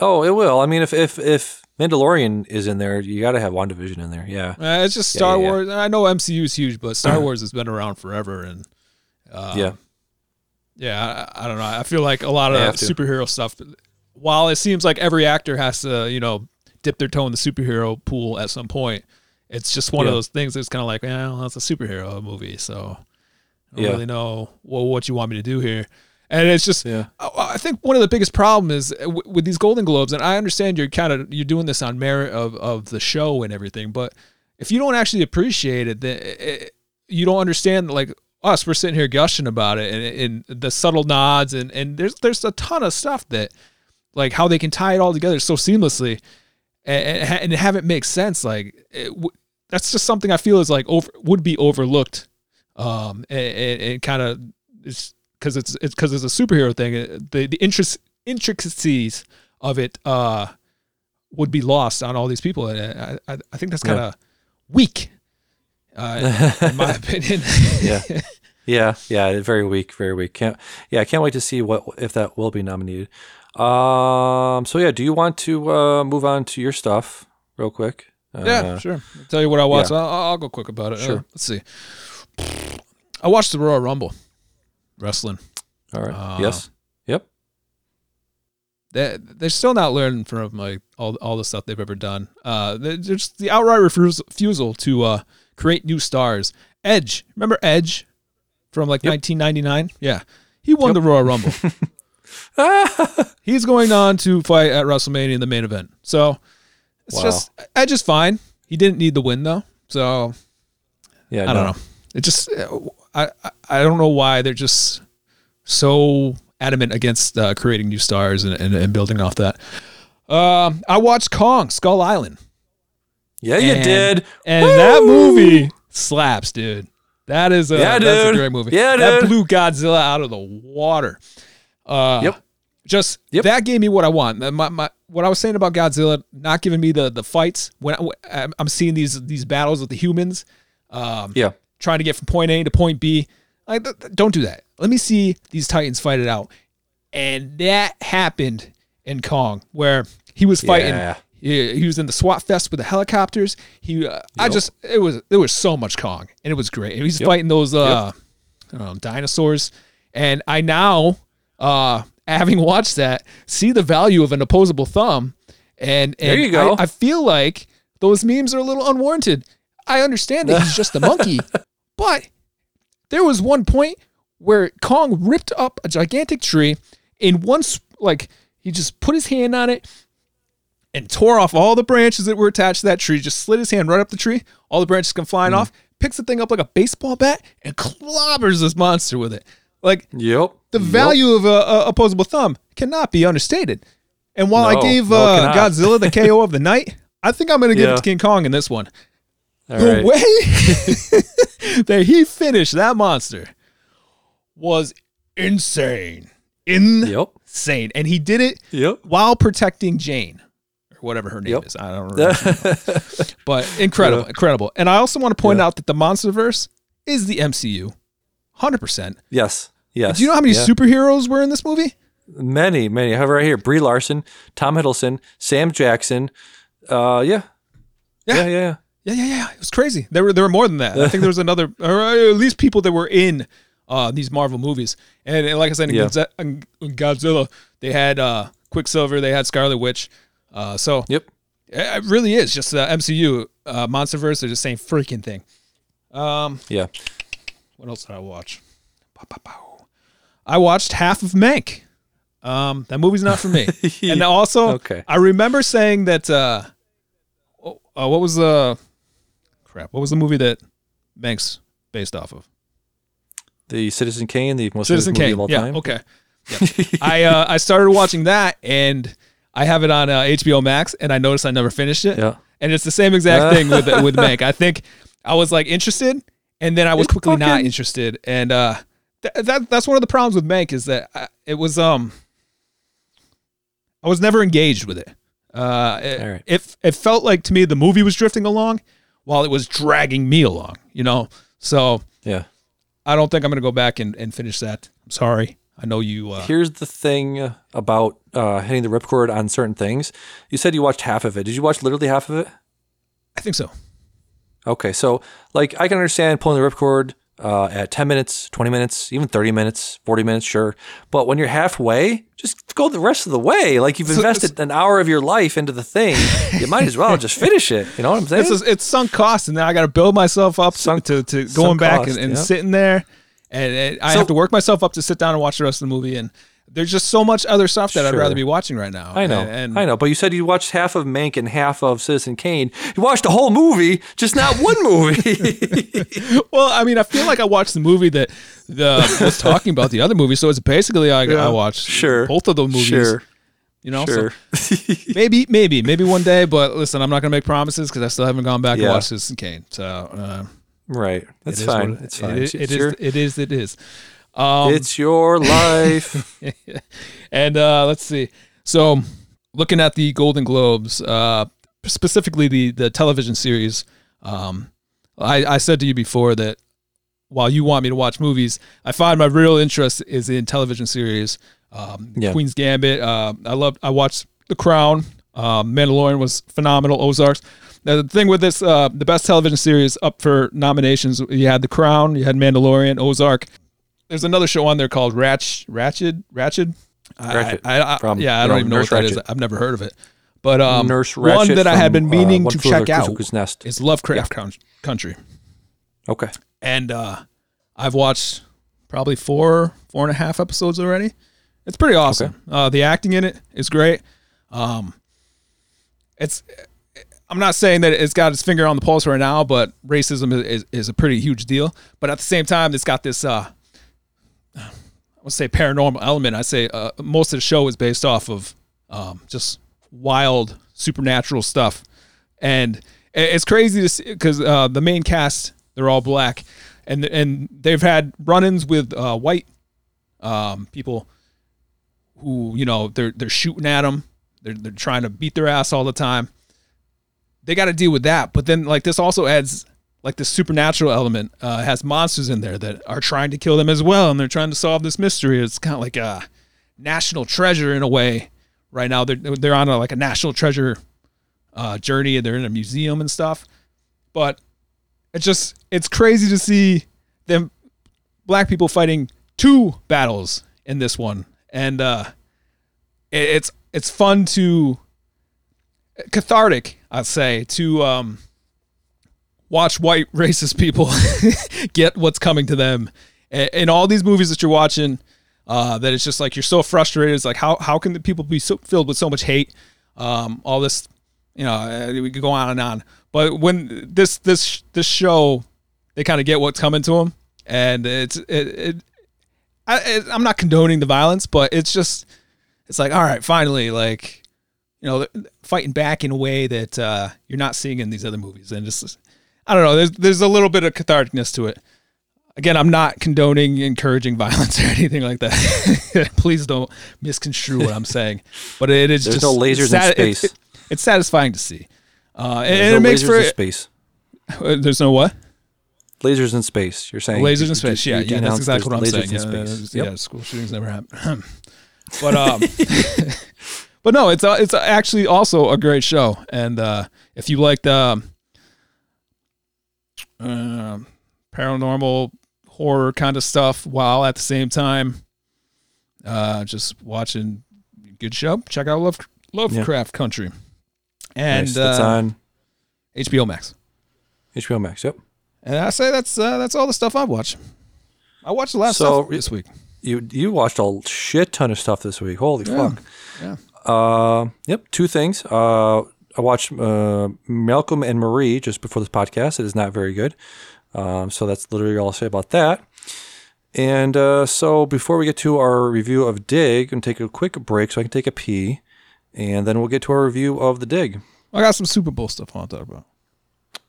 oh, it will. I mean, if if if Mandalorian is in there, you got to have WandaVision in there. Yeah, Uh, it's just Star yeah, yeah. Wars. I know MCU is huge, but Star Wars has been around forever, and uh, yeah, yeah. I, I don't know. I feel like a lot of They have to. superhero stuff. While it seems like every actor has to, you know, dip their toe in the superhero pool at some point, it's just one of those things that's kind of like, well, that's a superhero movie, so I don't Yeah. really know well, what you want me to do here. And it's just, yeah, I think one of the biggest problem is uh, with these Golden Globes, and I understand you're kind of you're doing this on merit of of the show and everything, but if you don't actually appreciate it, then it, it- you don't understand. Like us, we're sitting here gushing about it, and, and the subtle nods, and and there's there's a ton of stuff that like how they can tie it all together so seamlessly, and, and, have it make sense. Like it, w- that's just something I feel is like over would be overlooked, um, and, and, kind of it's because it's it's because it's a superhero thing. uh, The the interest intricacies of it uh would be lost on all these people. And I I, I think that's kind of weak, uh, in my [laughs] opinion. yeah, [laughs] yeah, yeah. Very weak, very weak. Can't. Yeah, I can't wait to see what if that will be nominated. Um. So yeah, do you want to uh, move on to your stuff real quick? Uh, yeah, sure. I'll tell you what I watched. yeah. I'll, I'll go quick about it. Uh, Sure. let's see. I watched the Royal Rumble wrestling. All right. Uh, yes. Yep. they they're still not learning from like all all the stuff they've ever done. Uh, they're just the outright refusal, refusal to uh create new stars. Edge, remember Edge from like Yep. 1999? Yeah, he won Yep. the Royal Rumble. [laughs] [laughs] He's going on to fight at WrestleMania in the main event. So it's Wow. just Edge is fine. He didn't need the win though. So Yeah. I don't know. It just I I- I don't know why they're just so adamant against uh, creating new stars and, and, and building off that. Um, I watched Kong Skull Island. Yeah, you And- did. and that movie slaps, dude. That is a Yeah, that's a great movie. Yeah, that dude. blew Godzilla out of the water. Uh, Yep. Just Yep. that gave me what I want. My, my, what I was saying about Godzilla not giving me the the fights when I, I'm- I'm seeing these these battles with the humans. Um, Yeah. trying to get from point A to point B. Like, th- th- don't do that. Let me see these Titans fight it out. And that happened in Kong, where he was fighting. Yeah. He, he was in the SWAT fest with the helicopters. He, uh, I just, it was, there was so much Kong, and it was great. And he's Yep. fighting those uh, I don't know, dinosaurs. And I now, uh, [laughs] having watched that, see the value of an opposable thumb. And, and There you go. I, I feel like those memes are a little unwarranted. I understand that he's just a monkey, [laughs] but there was one point where Kong ripped up a gigantic tree in one like he just put his hand on it and tore off all the branches that were attached to that tree. Just slid his hand right up the tree. All the branches come flying Mm. off. picks the thing up like a baseball bat and clobbers this monster with it. Like Yep. the Yep. value of a, a opposable thumb cannot be understated. And while I gave no, uh. Godzilla the KO of the [laughs] night, I think I'm going to give it to King Kong in this one. All the right. way [laughs] [laughs] that he finished that monster was insane. Yep. Insane. And he did it Yep. while protecting Jane or whatever her name Yep. is. I don't remember. but incredible, Yeah. incredible. And I also want to point Yeah. out that the MonsterVerse is the MCU. 100%. yes. Yes. Do you know how many Yeah. superheroes were in this movie? Many, many. I have it right here. Brie Larson, Tom Hiddleston, Sam Jackson. Uh, yeah. Yeah. Yeah, yeah, yeah. Yeah, yeah, yeah. It was crazy. There were there were more than that. I think there was another, [laughs] or at least people that were in uh, these Marvel movies. And, and like I said, in Yeah. In Godzilla, they had uh, Quicksilver, they had Scarlet Witch. Uh, so Yep. it really is just uh, MCU, uh, MonsterVerse. They're the same freaking thing. Um, Yeah. what else did I watch? Pow, pow, pow. I watched half of Mank. Um, that movie's not for me. [laughs] and also, Okay. I remember saying that. Uh, oh, uh, what was the crap? What was the movie that Mank's based off of? The Citizen Kane, the most Citizen Kane. of all Yeah. time. Okay. Yeah. [laughs] I uh, I started watching that and I have it on uh, HBO Max and I noticed I never finished it. Yeah. And it's the same exact thing with with [laughs] Mank. I think I was like interested and then I was quickly not interested. And uh, th- that that's one of the problems with Mank is that I, it was um I was never engaged with it. Uh, it, right. it it felt like to me the movie was drifting along while it was dragging me along. You know, so Yeah. I don't think I'm gonna go back and, and finish that. I'm sorry. I know you. Uh, Here's the thing about uh, hitting the ripcord on certain things. You said you watched half of it. Did you watch literally half of it? I think so. Okay, so like I can understand pulling the ripcord uh, at 10 minutes, 20 minutes, even 30 minutes, 40 minutes, sure. But when you're halfway, just go the rest of the way. Like you've invested an hour of your life into the thing, you might as well just finish it. You know what I'm saying? It's it's sunk cost, and now I got to build myself up Sunk- to to going back cost, and, and yeah. sitting there, and, and I So- have to work myself up to sit down and watch the rest of the movie. And there's just so much other stuff that I'd rather be watching right now. I know, and, and I know. But you said you watched half of Mank and half of Citizen Kane. You watched the whole movie, just not one movie. [laughs] Well, I mean, I feel like I watched the movie that the was talking about the other movie, so it's basically I, I watched sure. both of the movies. Sure, You know, so sure. [laughs] maybe, maybe, maybe one day. But listen, I'm not gonna make promises because I still haven't gone back Yeah. and watched Citizen Kane. So uh, right. That's it is what fine. it- It's it fine. is- It's it is. It is. It is. Um, it's your life. [laughs] and uh, let's see. So, looking at the Golden Globes, uh, specifically the the television series, um, I, I said to you before that while you want me to watch movies, I find my real interest is in television series. Um, Yeah. Queen's Gambit. Uh, I loved. I watched The Crown. Um, Mandalorian was phenomenal. Ozarks. Now, the thing with this, uh, the best television series up for nominations, you had The Crown, you had Mandalorian, Ozark. There's another show on there called Ratch, Ratched, Ratched. I- Ratched, I, I, from, yeah, I don't know, even know Nurse what that is. Ratched. I've never heard of it. But um, Nurse one that I had been uh, meaning to check out Nest. is Lovecraft Coun- Country, Okay. and uh, I've watched probably four, four and a half episodes already. It's pretty awesome. Uh, the acting in it is great. Um, it's I'm not saying that it's got its finger on the pulse right now, but racism is, is, is a pretty huge deal. But at the same time, it's got this uh, would say paranormal element. I say uh, most of the show is based off of um, just wild supernatural stuff, and it's crazy to see because uh, the main cast they're all black, and and they've had run-ins with uh, white um, people who you know they're they're shooting at them, they're they're trying to beat their ass all the time. They got to deal with that, but then like this also adds like this supernatural element. Uh, has monsters in there that are trying to kill them as well, and they're trying to solve this mystery. It's kind of like a national treasure in a way. Right now, they're they're on a, like a national treasure uh, journey. They're in a museum and stuff, but it's just it's crazy to see them black people fighting two battles in this one, and uh, it, it's it's fun to cathartic, I'd say, to um, watch white [laughs] racist people [laughs] get what's coming to them. In all these movies that you're watching, uh, that it's just like you're so frustrated. It's like how how can the people be so filled with so much hate? Um, all this, you know, uh, we could go on and on. But when this this this show they kind of get what's coming to them, and it's it. it I, it, I'm not condoning the violence, but it's just it's like all right, finally, like you know, fighting back in a way that uh, you're not seeing in these other movies, and just I don't know. There's there's a little bit of catharticness to it. Again, I'm not condoning encouraging [laughs] violence or anything like that. [laughs] Please don't misconstrue what I'm saying. But it is There's just no lasers in sat- it- space. it- it's satisfying to see, uh, and, and no it makes lasers for in space. uh, there's no what Lasers in space. You're saying lasers in space. you- Yeah, you yeah, that's exactly what I'm saying. Yeah, in yeah, space. yeah, Yep. school shootings never happen. [clears throat] but um, [laughs] but no, it's uh, it's actually also a great show, and uh, if you like the um, paranormal horror kind of stuff, while at the same time uh, just watching good show, check out Love Lovecraft Country, and Nice. That's uh, on HBO Max. HBO Max. Yep. And I say that's uh, that's all the stuff I've watched. I watched the last So- stuff this week. You you watched a shit ton of stuff this week. Holy Yeah. fuck. Yeah. Uh, yep. Two things. Uh, I watched uh, Malcolm and Marie just before this podcast. It is not very good. Um, so that's literally all I'll say about that. And uh, so before we get to our review of Dig, and take a quick break so I can take a pee, and then we'll get to our review of the Dig. I got some Super Bowl stuff I want to talk about.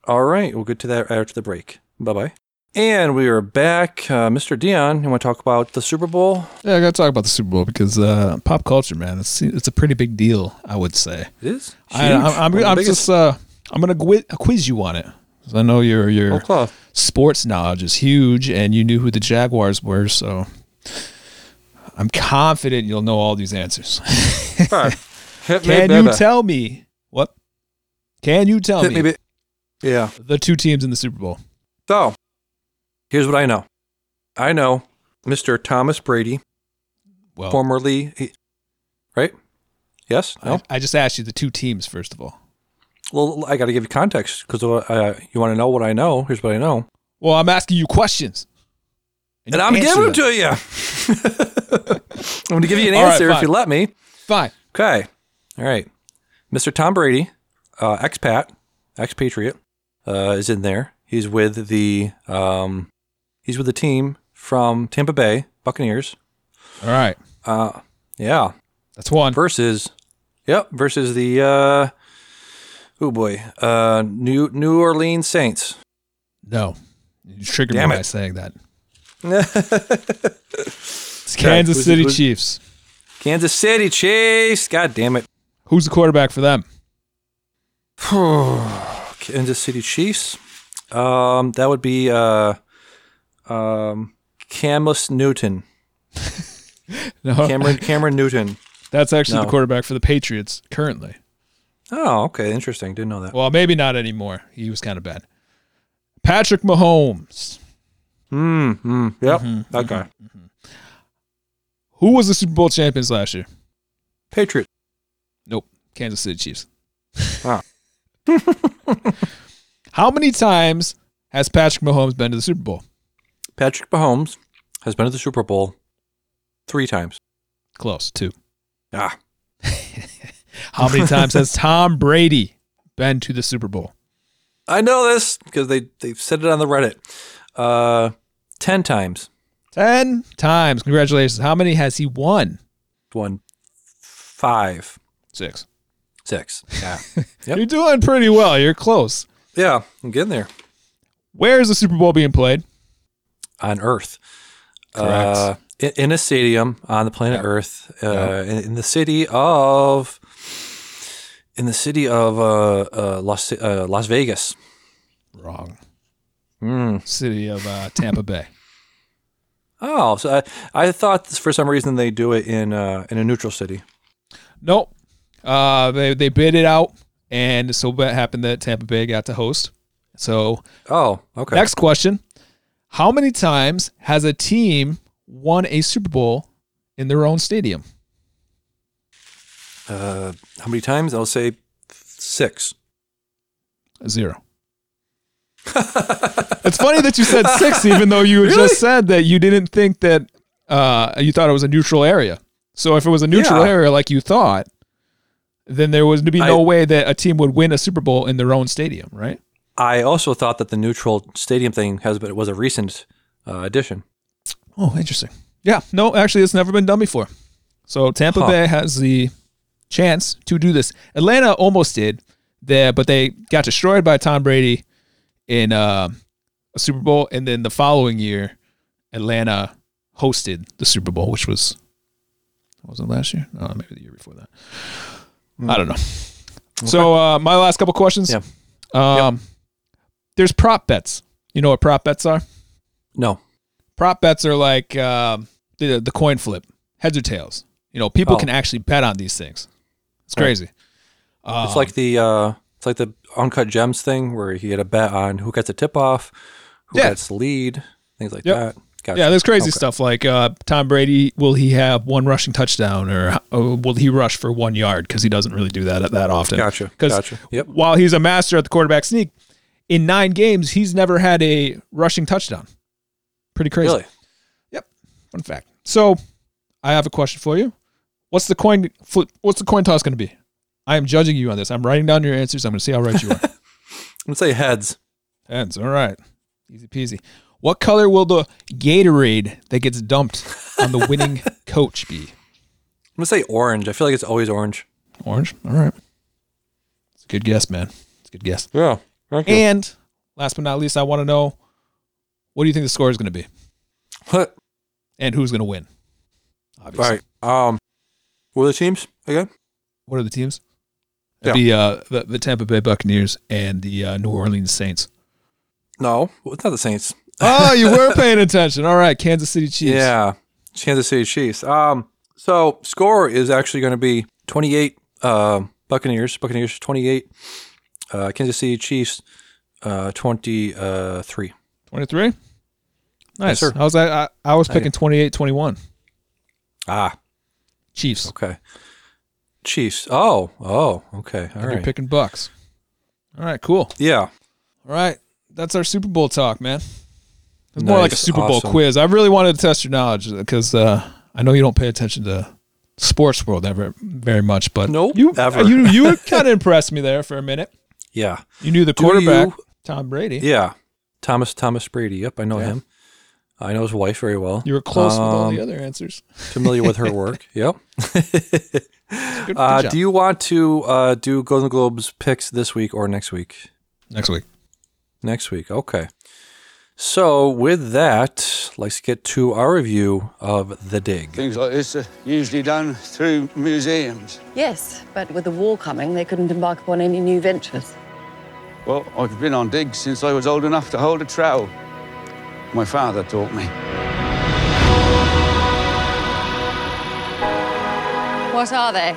All right, we'll get to that after the break. Bye bye. And we are back. Uh, Mr. Dion, you want to talk about the Super Bowl? Yeah, I got to talk about the Super Bowl because uh, pop culture, man, it's it's a pretty big deal. I would say. It is. I, Huge. I'm, I'm, of the I'm biggest- just uh, I'm gonna quiz, quiz you on it. I know your your Oh, sports knowledge is huge, and you knew who the Jaguars were, so I'm confident you'll know all these answers. [laughs] All right. Can you tell me what? Can you tell Hit me me, Yeah. the two teams in the Super Bowl? So, here's what I know. I know Mr. Thomas Brady, Well, formerly, he- right? Yes. No. I, I just asked you the two teams first of all. well, I got to give you context because uh, you want to know what I know. Here's what I know, Well, I'm asking you questions, and you I'm answer giving them them. to you. [laughs] I'm going to give you an All right, answer if you let me. Fine. Okay. All right. Mr. Tom Brady, uh, expat, expatriate, uh, is in there. He's with the um, he's with the team from Tampa Bay Buccaneers. All right. Uh, yeah. That's one. Versus, yep. Versus the uh, oh boy, uh, New New Orleans Saints. No. You triggered Damn me it. by saying that. [laughs] It's Kansas City who's- Chiefs. Kansas City Chiefs. God damn it. Who's the quarterback for them? [sighs] Kansas City Chiefs. Um, that would be uh, um, Camus Newton. [laughs] No, Cameron Cameron Newton. that's actually the quarterback for the Patriots currently. Oh, okay, interesting. Didn't know that. Well, maybe not anymore. He was kind of bad. Patrick Mahomes. Hmm. hmm. Yep. Mm-hmm, Okay. Who was the Super Bowl champions last year? Patriots. Nope. Kansas City Chiefs. Ah. [laughs] [laughs] How many times has Patrick Mahomes been to the Super Bowl? Patrick Mahomes has been to the Super Bowl three times. Close, two. Ah. [laughs] How many times has Tom Brady been to the Super Bowl? I know this because they they've said it on the Reddit. Uh, ten times. Ten times. Congratulations. How many has he won? One, five, Six. six. Yeah. [laughs] Yep. You're doing pretty well. You're close. yeah. I'm getting there. Where is the Super Bowl being played? On Earth. Correct. Uh, in, in a stadium on the planet Yeah. Earth, uh, Yeah. in, in the city of, in the city of uh, uh, Las uh, Las Vegas. Wrong. Mm. City of uh, Tampa Bay. Oh, so I, I thought for some reason they do it in uh, in a neutral city. Nope. Uh, they they bid it out, and so what happened that Tampa Bay got to host. So Oh, okay. next question: How many times has a team won a Super Bowl in their own stadium? Uh, how many times? I'll say six. Zero. [laughs] it's funny that you said six, even though you Really? just said that you didn't think that uh, you thought it was a neutral area. So if it was a neutral Yeah. area like you thought, then there was to be no I- way that a team would win a Super Bowl in their own stadium, right? I also thought that the neutral stadium thing has been was a recent uh, addition. Oh, interesting. Yeah, no, actually, it's never been done before. So Tampa Huh. Bay has the chance to do this. Atlanta almost did there, but they got destroyed by Tom Brady in uh, a Super Bowl, and then the following year, Atlanta hosted the Super Bowl, which was was it last year? Oh, maybe the year before that. I don't know. So uh, my last couple questions. Yeah. Um, there's prop bets. You know what prop bets are? No. prop bets are like um, the the coin flip, heads or tails. You know, people Oh. can actually bet on these things. It's Right. crazy. Um, It's like the uh, it's like the uncut gems thing where you get a bet on who gets a tip off, who Yeah. gets the lead, things like Yep. that. Gotcha. yeah, there's crazy Okay. stuff like uh, Tom Brady. Will he have one rushing touchdown, or uh, will he rush for one yard? Because he doesn't really do that that often. Gotcha. Gotcha. Yep. while he's a master at the quarterback sneak, in nine games he's never had a rushing touchdown. Pretty crazy. Really? Yep. Fun fact. So, I have a question for you. What's the coin flip? What's the coin toss going to be? I am judging you on this. I'm writing down your answers. I'm going to see how right you are. [laughs] I'm gonna say heads. Heads. All right. Easy peasy. What color will the Gatorade that gets dumped on the winning [laughs] coach be? I'm gonna say orange. I feel like it's always orange. Orange. All right. It's a good guess, man. It's a good guess. Yeah. Thank And last but not least, I want to know what do you think the score is going to be What? and who's going to win? Obviously. right. Um, what are the teams again? What are the teams? Yeah. It'd be uh, the, the Tampa Bay Buccaneers and the uh, New Orleans Saints. No, it's not the Saints. oh, you were [laughs] paying attention. All right, Kansas City Chiefs. Yeah, Kansas City Chiefs. Um, so score is actually going to be 28 uh, Buccaneers. Buccaneers 28. Uh, Kansas City Chiefs uh, 23. 23? Nice. sir. I was I, I, I was picking 28 21. Ah, Chiefs. okay. Chiefs. Oh, oh, okay. All You're picking Bucks. All right, cool. Yeah. All right. That's our Super Bowl talk, man. It's more like a Nice. Super Bowl quiz. I really wanted to test your knowledge because uh, I know you don't pay attention to sports world ever very much, but Nope, you ever. you you [laughs] kind of impressed me there for a minute. Yeah. You knew the Do quarterback, you- Tom Brady. Yeah. Thomas Thomas Brady. Yep, I know Yeah. him. I know his wife very well. You were close with all Um, the other answers. [laughs] Familiar with her work. Yep. [laughs] Good, good Uh, job. do you want to uh, do Golden Globes picks this week or next week? Next week. Next week. Okay. So with that, let's get to our review of The Dig. Things like this are usually done through museums. Yes, but with the war coming, they couldn't embark upon any new ventures. Well, I've been on digs since I was old enough to hold a trowel. My father taught me. What are they?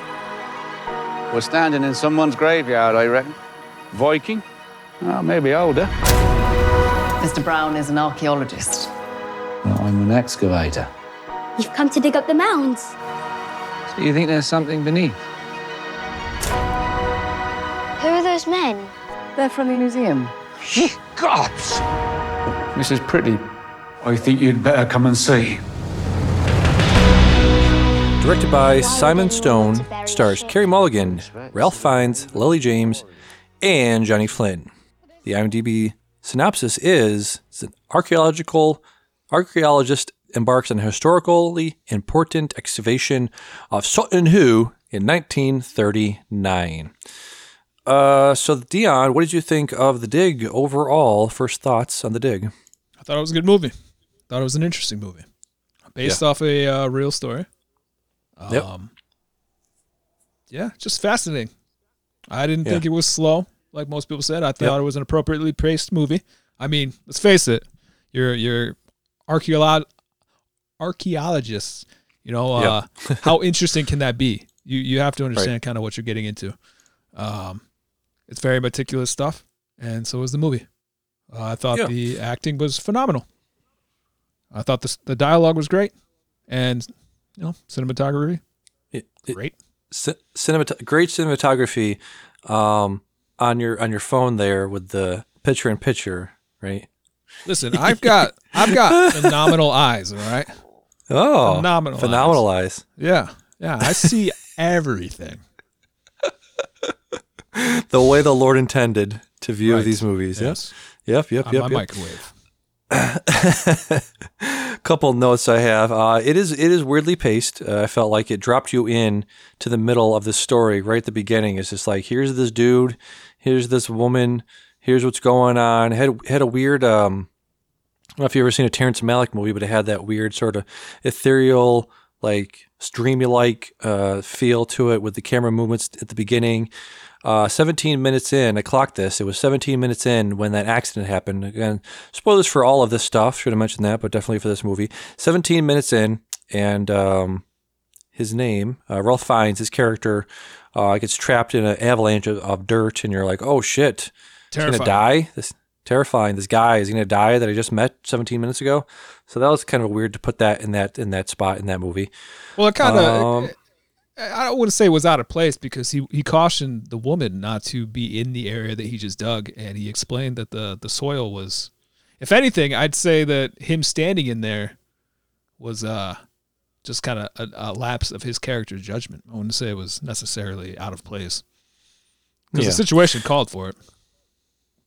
We're standing in someone's graveyard, I reckon. Viking? Oh, maybe older. Mr. Brown is an archaeologist. Well, I'm an excavator. You've come to dig up the mounds. So you think there's something beneath? Who are those men? They're from the museum. Ye gods! Mrs. Pretty, I think you'd better come and see. Directed by Simon Stone, stars Carey Mulligan, Ralph Fiennes, Lily James, and Johnny Flynn. The IMDb synopsis is it's an archaeological archaeologist embarks on a historically important excavation of Sutton Hoo in 1939. Uh, so Dion, what did you think of the dig overall? First thoughts on the dig? I thought it was a good movie. Thought it was an interesting movie, based off a uh, real story. Yep. Um, yeah, just fascinating. I didn't Yeah. think it was slow, like most people said. I thought Yep. it was an appropriately paced movie. I mean, let's face it, you're you're archeolo- archaeologists. You know, uh, how interesting can that be? You you have to [laughs] understand kind of what you're getting into. Um, it's very meticulous stuff, and so is the movie. Uh, I thought Yeah. the acting was phenomenal. I thought the the dialogue was great, and you know, cinematography It, it- great. ci- cinemat- great cinematography um, on your on your phone there with the picture in picture, right? Listen, I've got I've got [laughs] phenomenal eyes. All right. Oh, Phenomenal phenomenal eyes. Yeah, yeah. I see everything. [laughs] The way the Lord intended. to view Right. these movies. Yes. Yep. Yep. Yep. On Yep. my yep. microwave. [laughs] couple notes I have. Uh, it is it is weirdly paced. Uh, I felt like it dropped you in to the middle of the story right at the beginning. It's just like here's this dude, here's this woman, here's what's going on. Had had a weird. Um, I don't know if you've ever seen a Terrence Malick movie, but it had that weird sort of ethereal, like streamy like uh, feel to it with the camera movements at the beginning. Uh, 17 minutes in, I clocked this. It was 17 minutes in when that accident happened. Again, spoilers for all of this stuff. Should have mentioned that, but definitely for this movie. 17 minutes in, and um, his name, uh, Ralph Fiennes, his character, uh, gets trapped in an avalanche of, of dirt, and you're like, oh shit, he's gonna die. This terrifying. This guy is gonna die that I just met 17 minutes ago. So that was kind of weird to put that in that in that spot in that movie. Well, it kind of. Um, I don't want to say it was out of place because he, he cautioned the woman not to be in the area that he just dug, and he explained that the the soil was, if anything, I'd say that him standing in there was uh just kind of a, a lapse of his character's judgment. I wouldn't say it was necessarily out of place because Yeah. the situation called for it.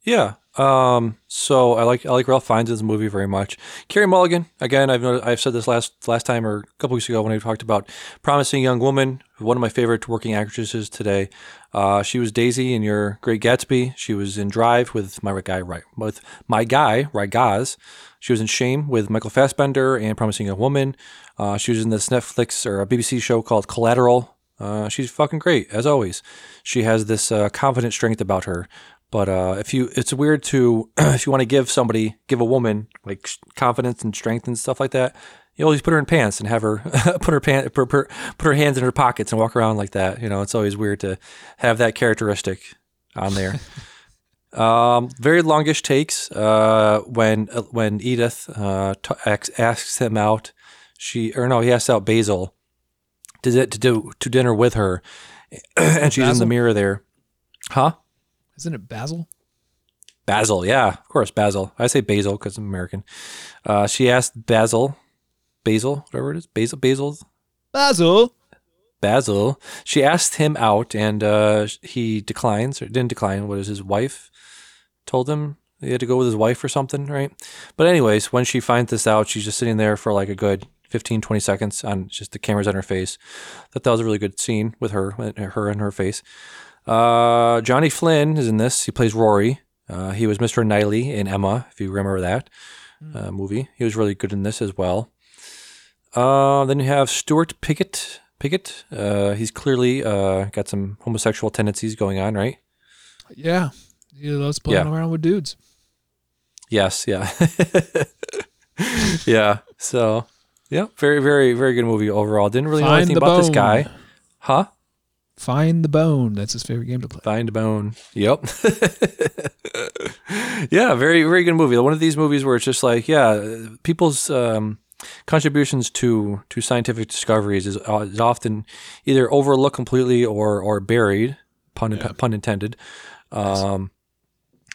Yeah. Um, so I like I like Ralph Fiennes in this movie very much. Carey Mulligan, again, I've noticed, I've said this last last time or a couple weeks ago when I talked about promising young woman, one of my favorite working actresses today. Uh, she was Daisy in Your Great Gatsby. She was in Drive with my guy right with my guy Rygaz. She was in Shame with Michael Fassbender and Promising Young Woman. Uh, she was in this Netflix or a BBC show called Collateral. Uh, she's fucking great as always. She has this uh, confident strength about her. But uh, if you, it's weird to [clears throat] if you want to give somebody, give a woman like confidence and strength and stuff like that. You always put her in pants and have her [laughs] put her pant, put, put, put her hands in her pockets and walk around like that. You know, it's always weird to have that characteristic on there. [laughs] um, very longish takes. Uh, when uh, when Edith uh, t- asks, him out, she or no, he asks out Basil to di- to do to dinner with her, [clears throat] and she's in the mirror there, huh? Isn't it Basil? Basil, yeah, of course, Basil. I say Basil because I'm American. Uh, she asked Basil, Basil, whatever it is, Basil, Basil, Basil. Basil. She asked him out, and uh, he declines or didn't decline. What is his wife told him he had to go with his wife or something, right? But anyways, when she finds this out, she's just sitting there for like a good 15, 20 seconds on just the cameras on her face. That that was a really good scene with her, her and her face. Uh, Johnny Flynn is in this. He plays Rory. Uh, he was Mr. Knightley in Emma, if you remember that uh, movie. He was really good in this as well. Uh, then you have Stuart Pickett. Pickett. Uh, he's clearly uh, got some homosexual tendencies going on, right? Yeah, he loves playing Yeah. around with dudes. Yes. Yeah. [laughs] yeah. So, yeah, very, very, very good movie overall. Didn't really know anything about this guy, huh? Find the bone. That's his favorite game to play. Find a bone. Yep. [laughs] yeah, very very good movie. One of these movies where it's just like, yeah, people's um, contributions to to scientific discoveries is, uh, is often either overlooked completely or or buried, pun pun intended. Um,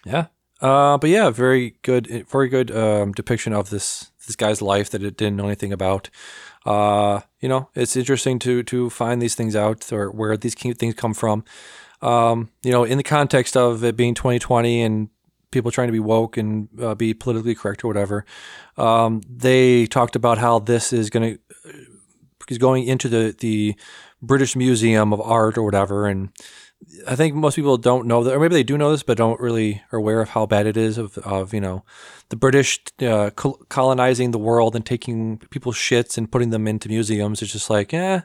yeah. Uh, but yeah, very good, very good um, depiction of this this guy's life that it didn't know anything about. Uh, you know, it's interesting to to find these things out or where these things come from. Um, you know, in the context of it being 2020 and people trying to be woke and uh, be politically correct or whatever, um, they talked about how this is going to is going into the the British Museum of Art or whatever, and I think most people don't know that, or maybe they do know this, but don't really are aware of how bad it is of, of you know, the British uh, col- colonizing the world and taking people's shits and putting them into museums. It's just like, yeah,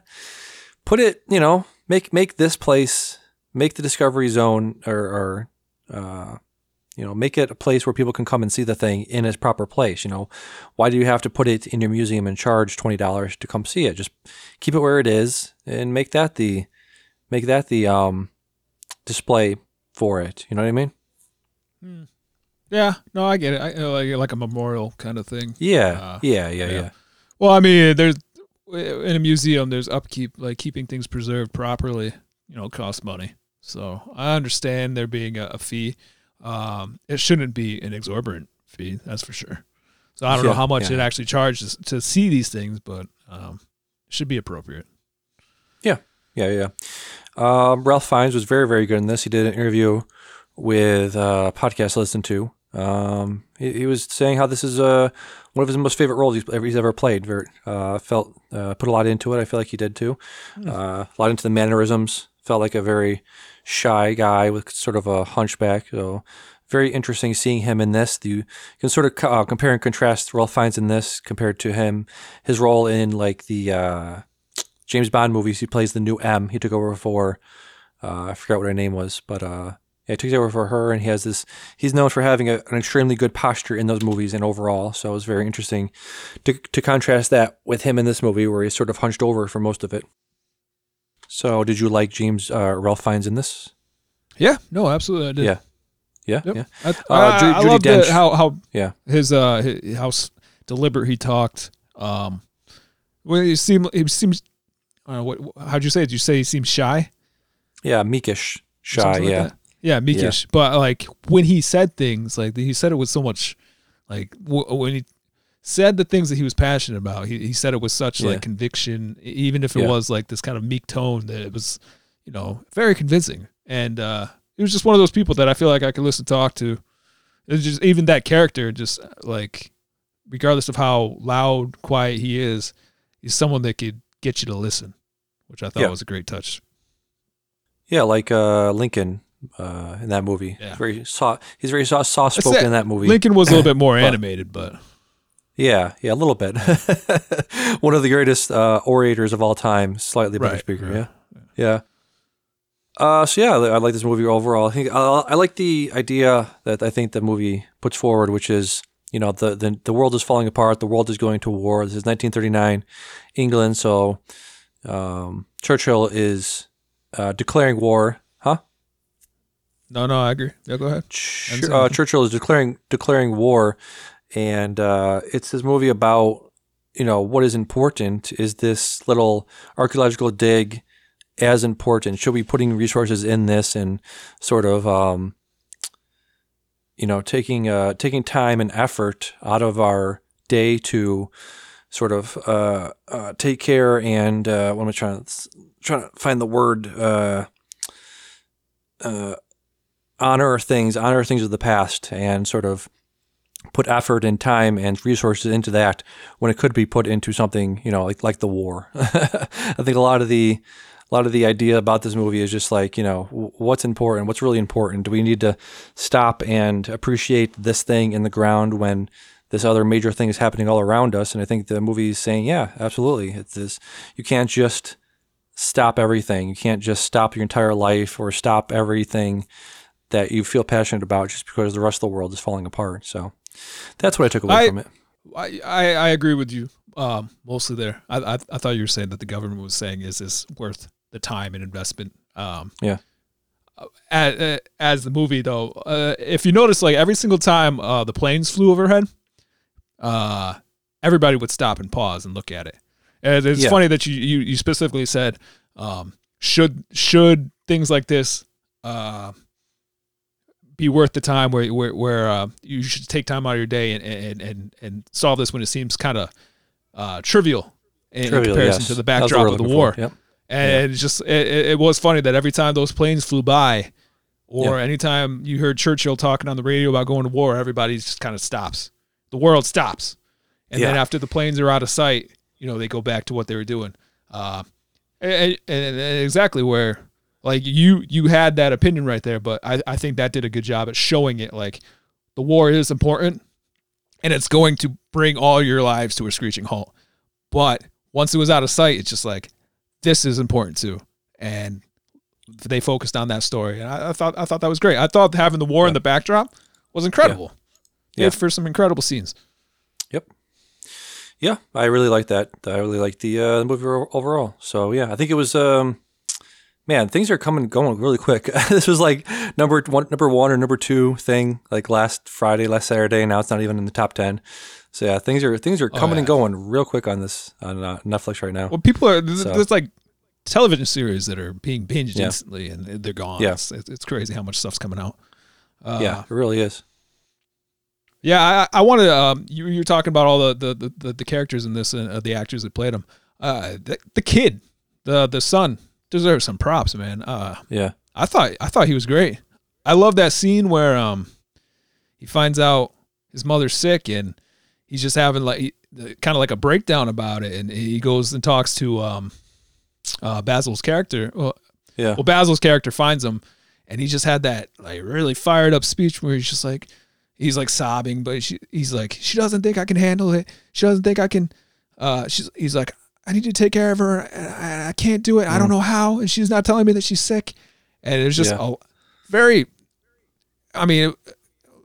put it, you know, make make this place, make the Discovery Zone, or, or uh, you know, make it a place where people can come and see the thing in its proper place. You know, why do you have to put it in your museum and charge twenty dollars to come see it? Just keep it where it is and make that the make that the um display for it. You know what I mean? Yeah, no, I get it. I, I like like a memorial kind of thing. Yeah, Uh, yeah, yeah, yeah. yeah, Well, I mean, there's in a museum, there's upkeep, like keeping things preserved properly. You know, costs money. So I understand there being a, a fee. Um, it shouldn't be an exorbitant fee, that's for sure. So I don't know how much yeah. it actually charges to see these things, but um, should be appropriate. Yeah, yeah, yeah. Um, Ralph Fiennes was very, very good in this. He did an interview with uh, a podcast I listened to. Um, he, he was saying how this is uh, one of his most favorite roles he's, ever- he's ever played. Very, uh, felt uh, put a lot into it. I feel like he did too. Uh, a lot into the mannerisms. Felt like a very shy guy with sort of a hunchback. So very interesting seeing him in this. You can sort of co- uh, compare and contrast Ralph Fiennes in this compared to him, his role in like the uh, James Bond movies. He plays the new M. He took over for uh, I forgot what her name was, but uh, yeah, he took over for her, and he has this. He's known for having a, an extremely good posture in those movies and overall. So it was very interesting to to contrast that with him in this movie, where he's sort of hunched over for most of it. So, did you like James uh, Ralph Fiennes in this? Yeah, no, absolutely, I did. Yeah. Yeah, Yep. yeah, I, Uh, I, I loved Dench. how how yeah. his uh hi- how deliberate he talked. Um, when he seemed he seems. Uh, what how'd you say it? Did you say he seems shy? Yeah, meekish, shy. Like yeah, that? yeah, meekish. But like when he said things, like he said it with so much, like w- when he said the things that he was passionate about, he, he said it with such Yeah. like conviction, even if it Yeah. was like this kind of meek tone that it was, you know, very convincing. And uh, he was just one of those people that I feel like I could listen to talk to. It's just even that character, just like regardless of how loud, quiet he is, he's someone that could get you to listen, which I thought Yeah. was a great touch. yeah, like uh, Lincoln uh, in that movie. Yeah. Very soft. He's very soft, soft spoken in that movie. Lincoln was a little bit more [laughs] But- animated, but Yeah, yeah, a little bit. [laughs] One of the greatest uh, orators of all time, slightly better Right, speaker. right. Yeah, yeah. Uh, so yeah, I like this movie overall. I think uh, I like the idea that I think the movie puts forward, which is you know the, the the world is falling apart, the world is going to war. This is 1939, England. So um, Churchill is uh, declaring war, huh? no, no, I agree. Yeah, go ahead. Ch- uh, Churchill is declaring declaring war, and uh, it's this movie about you know what is important. Is this little archaeological dig as important? Should we be putting resources in this and sort of um, you know taking uh, taking time and effort out of our day to sort of uh, uh, take care and uh, what am I trying to trying to find the word uh, uh, honor things, honor things of the past, and sort of put effort and time and resources into that when it could be put into something, you know, like like the war. [laughs] I think a lot of the a lot of the idea about this movie is just like, you know, what's important, what's really important. Do we need to stop and appreciate this thing in the ground when this other major thing is happening all around us? And I think the movie is saying, yeah, absolutely. It's this. You can't just stop everything. You can't just stop your entire life or stop everything that you feel passionate about just because the rest of the world is falling apart. So that's what I took away I- from it. I, I, I agree with you um, mostly there. I, I I thought you were saying that the government was saying is this worth the time and investment. Um, Yeah. As, as the movie though, uh, if you notice, like every single time uh, the planes flew overhead, uh, everybody would stop and pause and look at it. And it's Yeah. funny that you, you you specifically said um, should should things like this uh, be worth the time where where, where uh, you should take time out of your day and and and, and solve this when it seems kind of uh, trivial in, in Trivial, comparison yes. to the backdrop of the war. Yep. And it's just it, it was funny that every time those planes flew by, or Yeah. anytime you heard Churchill talking on the radio about going to war, everybody just kind of stops. The world stops, and then after the planes are out of sight, you know they go back to what they were doing. Uh, and, and, and exactly where like you you had that opinion right there, but I I think that did a good job at showing it. Like the war is important, and it's going to bring all your lives to a screeching halt. But once it was out of sight, it's just like this is important too, and they focused on that story, and I, I thought I thought that was great. I thought having the war in the backdrop was incredible. Yeah. Yeah, for some incredible scenes. Yep. Yeah, I really like that. I really like the uh, the movie overall. So yeah, I think it was. Um, man, things are coming going really quick. [laughs] this was like number one, number one or number two thing like last Friday, last Saturday. and Now it's not even in the top ten. So yeah, things are things are coming and yeah. going real quick on this on uh, Netflix right now. Well, people are there's, So- there's like television series that are being binged Yeah. instantly, and they're gone. Yeah. It's, it's crazy how much stuff's coming out. Uh, yeah, it really is. Yeah, I, I wanted. Um, you you were talking about all the the, the, the, the characters in this and uh, the actors that played them. Uh, the, the kid, the the son, deserves some props, man. Uh, Yeah, I thought I thought he was great. I love that scene where um he finds out his mother's sick and he's just having like kind of like a breakdown about it and he goes and talks to um uh Basil's character. Well, Yeah. well Basil's character finds him and he just had that like really fired up speech where he's just like he's like sobbing but she, he's like she doesn't think I can handle it. She doesn't think I can uh she's he's like I need to take care of her and I, I can't do it. I don't know how and she's not telling me that she's sick. And it was just Yeah. a very I mean,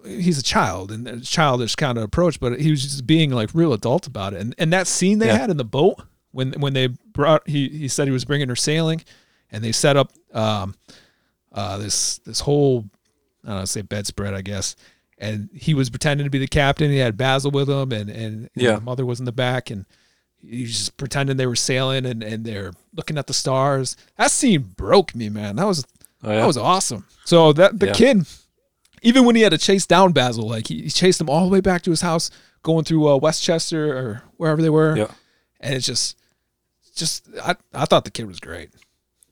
he's a child and a childish kind of approach, but he was just being like real adult about it. And and that scene they Yeah. had in the boat when when they brought he he said he was bringing her sailing, and they set up um uh this this whole I don't know say bedspread I guess. And he was pretending to be the captain. He had Basil with him, and and Yeah. the mother was in the back, and he was just pretending they were sailing, and and they're looking at the stars. That scene broke me, man. That was Oh, yeah? that was awesome. So that the Yeah. kid, even when he had to chase down Basil, like he, he chased him all the way back to his house, going through uh, Westchester or wherever they were, Yeah. and it's just, just I, I thought the kid was great,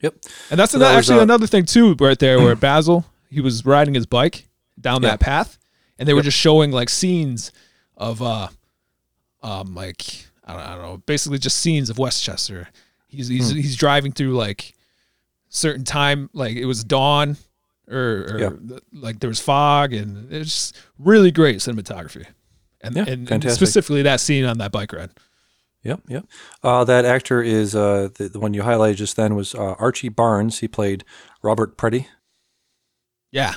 Yep. and that's So that actually uh, another thing too, right there, where [clears throat] Basil he was riding his bike down Yeah. that path, and they were Yep. just showing like scenes of uh, um, like I don't, I don't know, basically just scenes of Westchester. He's he's Hmm. he's driving through like certain time, like it was dawn, or, or Yeah. th- like there was fog, and it's really great cinematography. And, Yeah, and, and specifically that scene on that bike ride. Yep, yep. Uh, that actor is uh, the, the one you highlighted just then was uh, Archie Barnes. He played Robert Pretty. Yeah.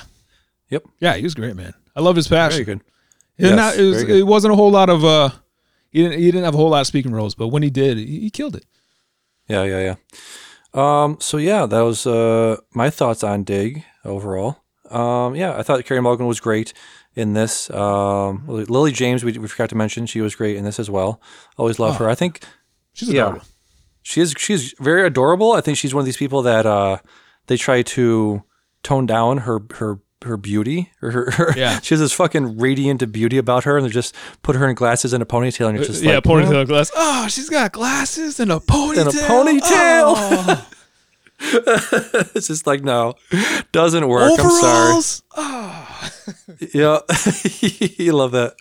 Yep. Yeah, he was great, man. I love his passion. Very good. Yes, not- it, was, good. it wasn't a whole lot of uh, he didn't he didn't have a whole lot of speaking roles, but when he did, he, he killed it. Yeah, yeah, yeah. Um, so yeah, that was uh, my thoughts on Dig overall. Um, yeah, I thought Carey Mulligan was great in this. Um, Lily James, we, we forgot to mention, she was great in this as well. Always love Oh. her. I think She's Yeah. adorable. she is she's very adorable. I think she's one of these people that uh, they try to tone down her her her beauty or her, her Yeah. [laughs] she has this fucking radiant beauty about her and they just put her in glasses and a ponytail and you're just yeah, like ponytail "Well, glass. Oh, she's got glasses and a ponytail. and a ponytail Oh, [laughs] [laughs] it's just like no doesn't work. I'm sorry. Overalls. Oh. yeah. [laughs] You love that.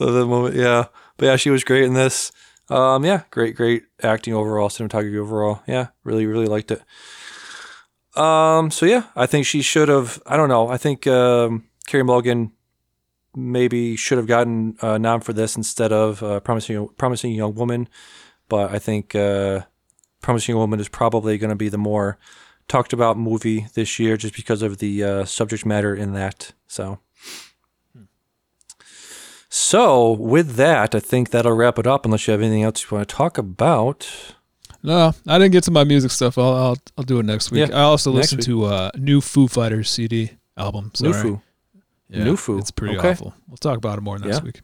Love that moment. Yeah. But yeah she was great in this. Um yeah great great acting overall cinematography overall. Yeah really really liked it. Um so yeah i think she should have i don't know i think um carey mulligan maybe should have gotten a nom for this instead of uh, promising promising young woman. But i think uh promising woman is probably going to be the more talked about movie this year just because of the uh, subject matter in that so so with that i think that'll wrap it up unless you have anything else you want to talk about No, I didn't get to my music stuff. I'll I'll, I'll do it next week. Yeah, I also listened week. to uh, new Foo Fighters CD album. new foo Yeah, New Foo. It's pretty Okay. awful. We'll talk about it more next Yeah. week.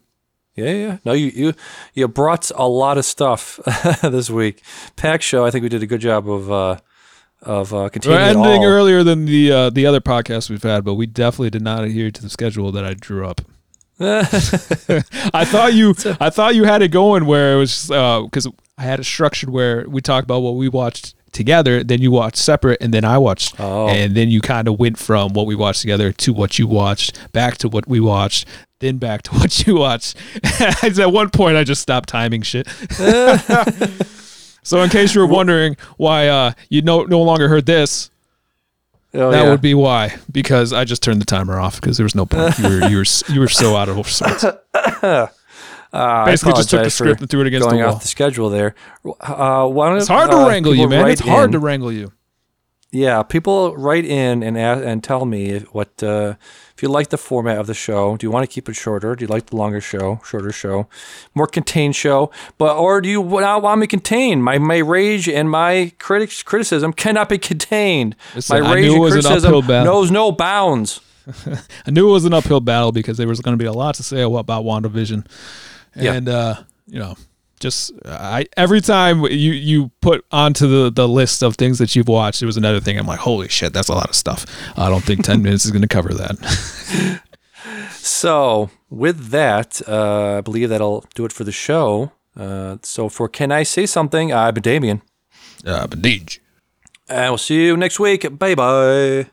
Yeah, yeah. No, you you you brought a lot of stuff [laughs] this week. Pack show. I think we did a good job of uh of uh, We're ending earlier than the uh, the other podcasts we've had, but we definitely did not adhere to the schedule that I drew up. [laughs] I thought you I thought you had it going where it was because I had it structured where we talked about what we watched together, then you watched separate, and then I watched, Oh. and then you kind of went from what we watched together to what you watched, back to what we watched, then back to [laughs] what you watch. [laughs] At one point, I just stopped timing shit. [laughs] so in case you were wondering why uh, you no no longer heard this, Oh, that yeah. would be why because I just turned the timer off because there was no point. You were you were you were so out of sorts. Uh, I Basically, just took the script and threw it against the going wall. off the schedule there. Uh, why don't, It's hard to wrangle you, man. It's hard in- to wrangle you. Yeah, people write in and ask, and tell me if, what uh, if you like the format of the show. Do you want to keep it shorter? Do you like the longer show, shorter show, more contained show? But or do you not want me contained? My my rage and my critics criticism cannot be contained. Listen, my rage and criticism knows no bounds. [laughs] I knew it was an uphill battle because there was going to be a lot to say about WandaVision, Yeah. and uh, you know, just I every time you you put onto the the list of things that you've watched, there was another thing. I'm like, holy shit, that's a lot of stuff. I don't think ten [laughs] minutes is going to cover that. [laughs] So with that, uh, I believe that'll do it for the show. Uh, so for can I say something? I've been Damian, uh, but Deej. and we'll see you next week. Bye bye.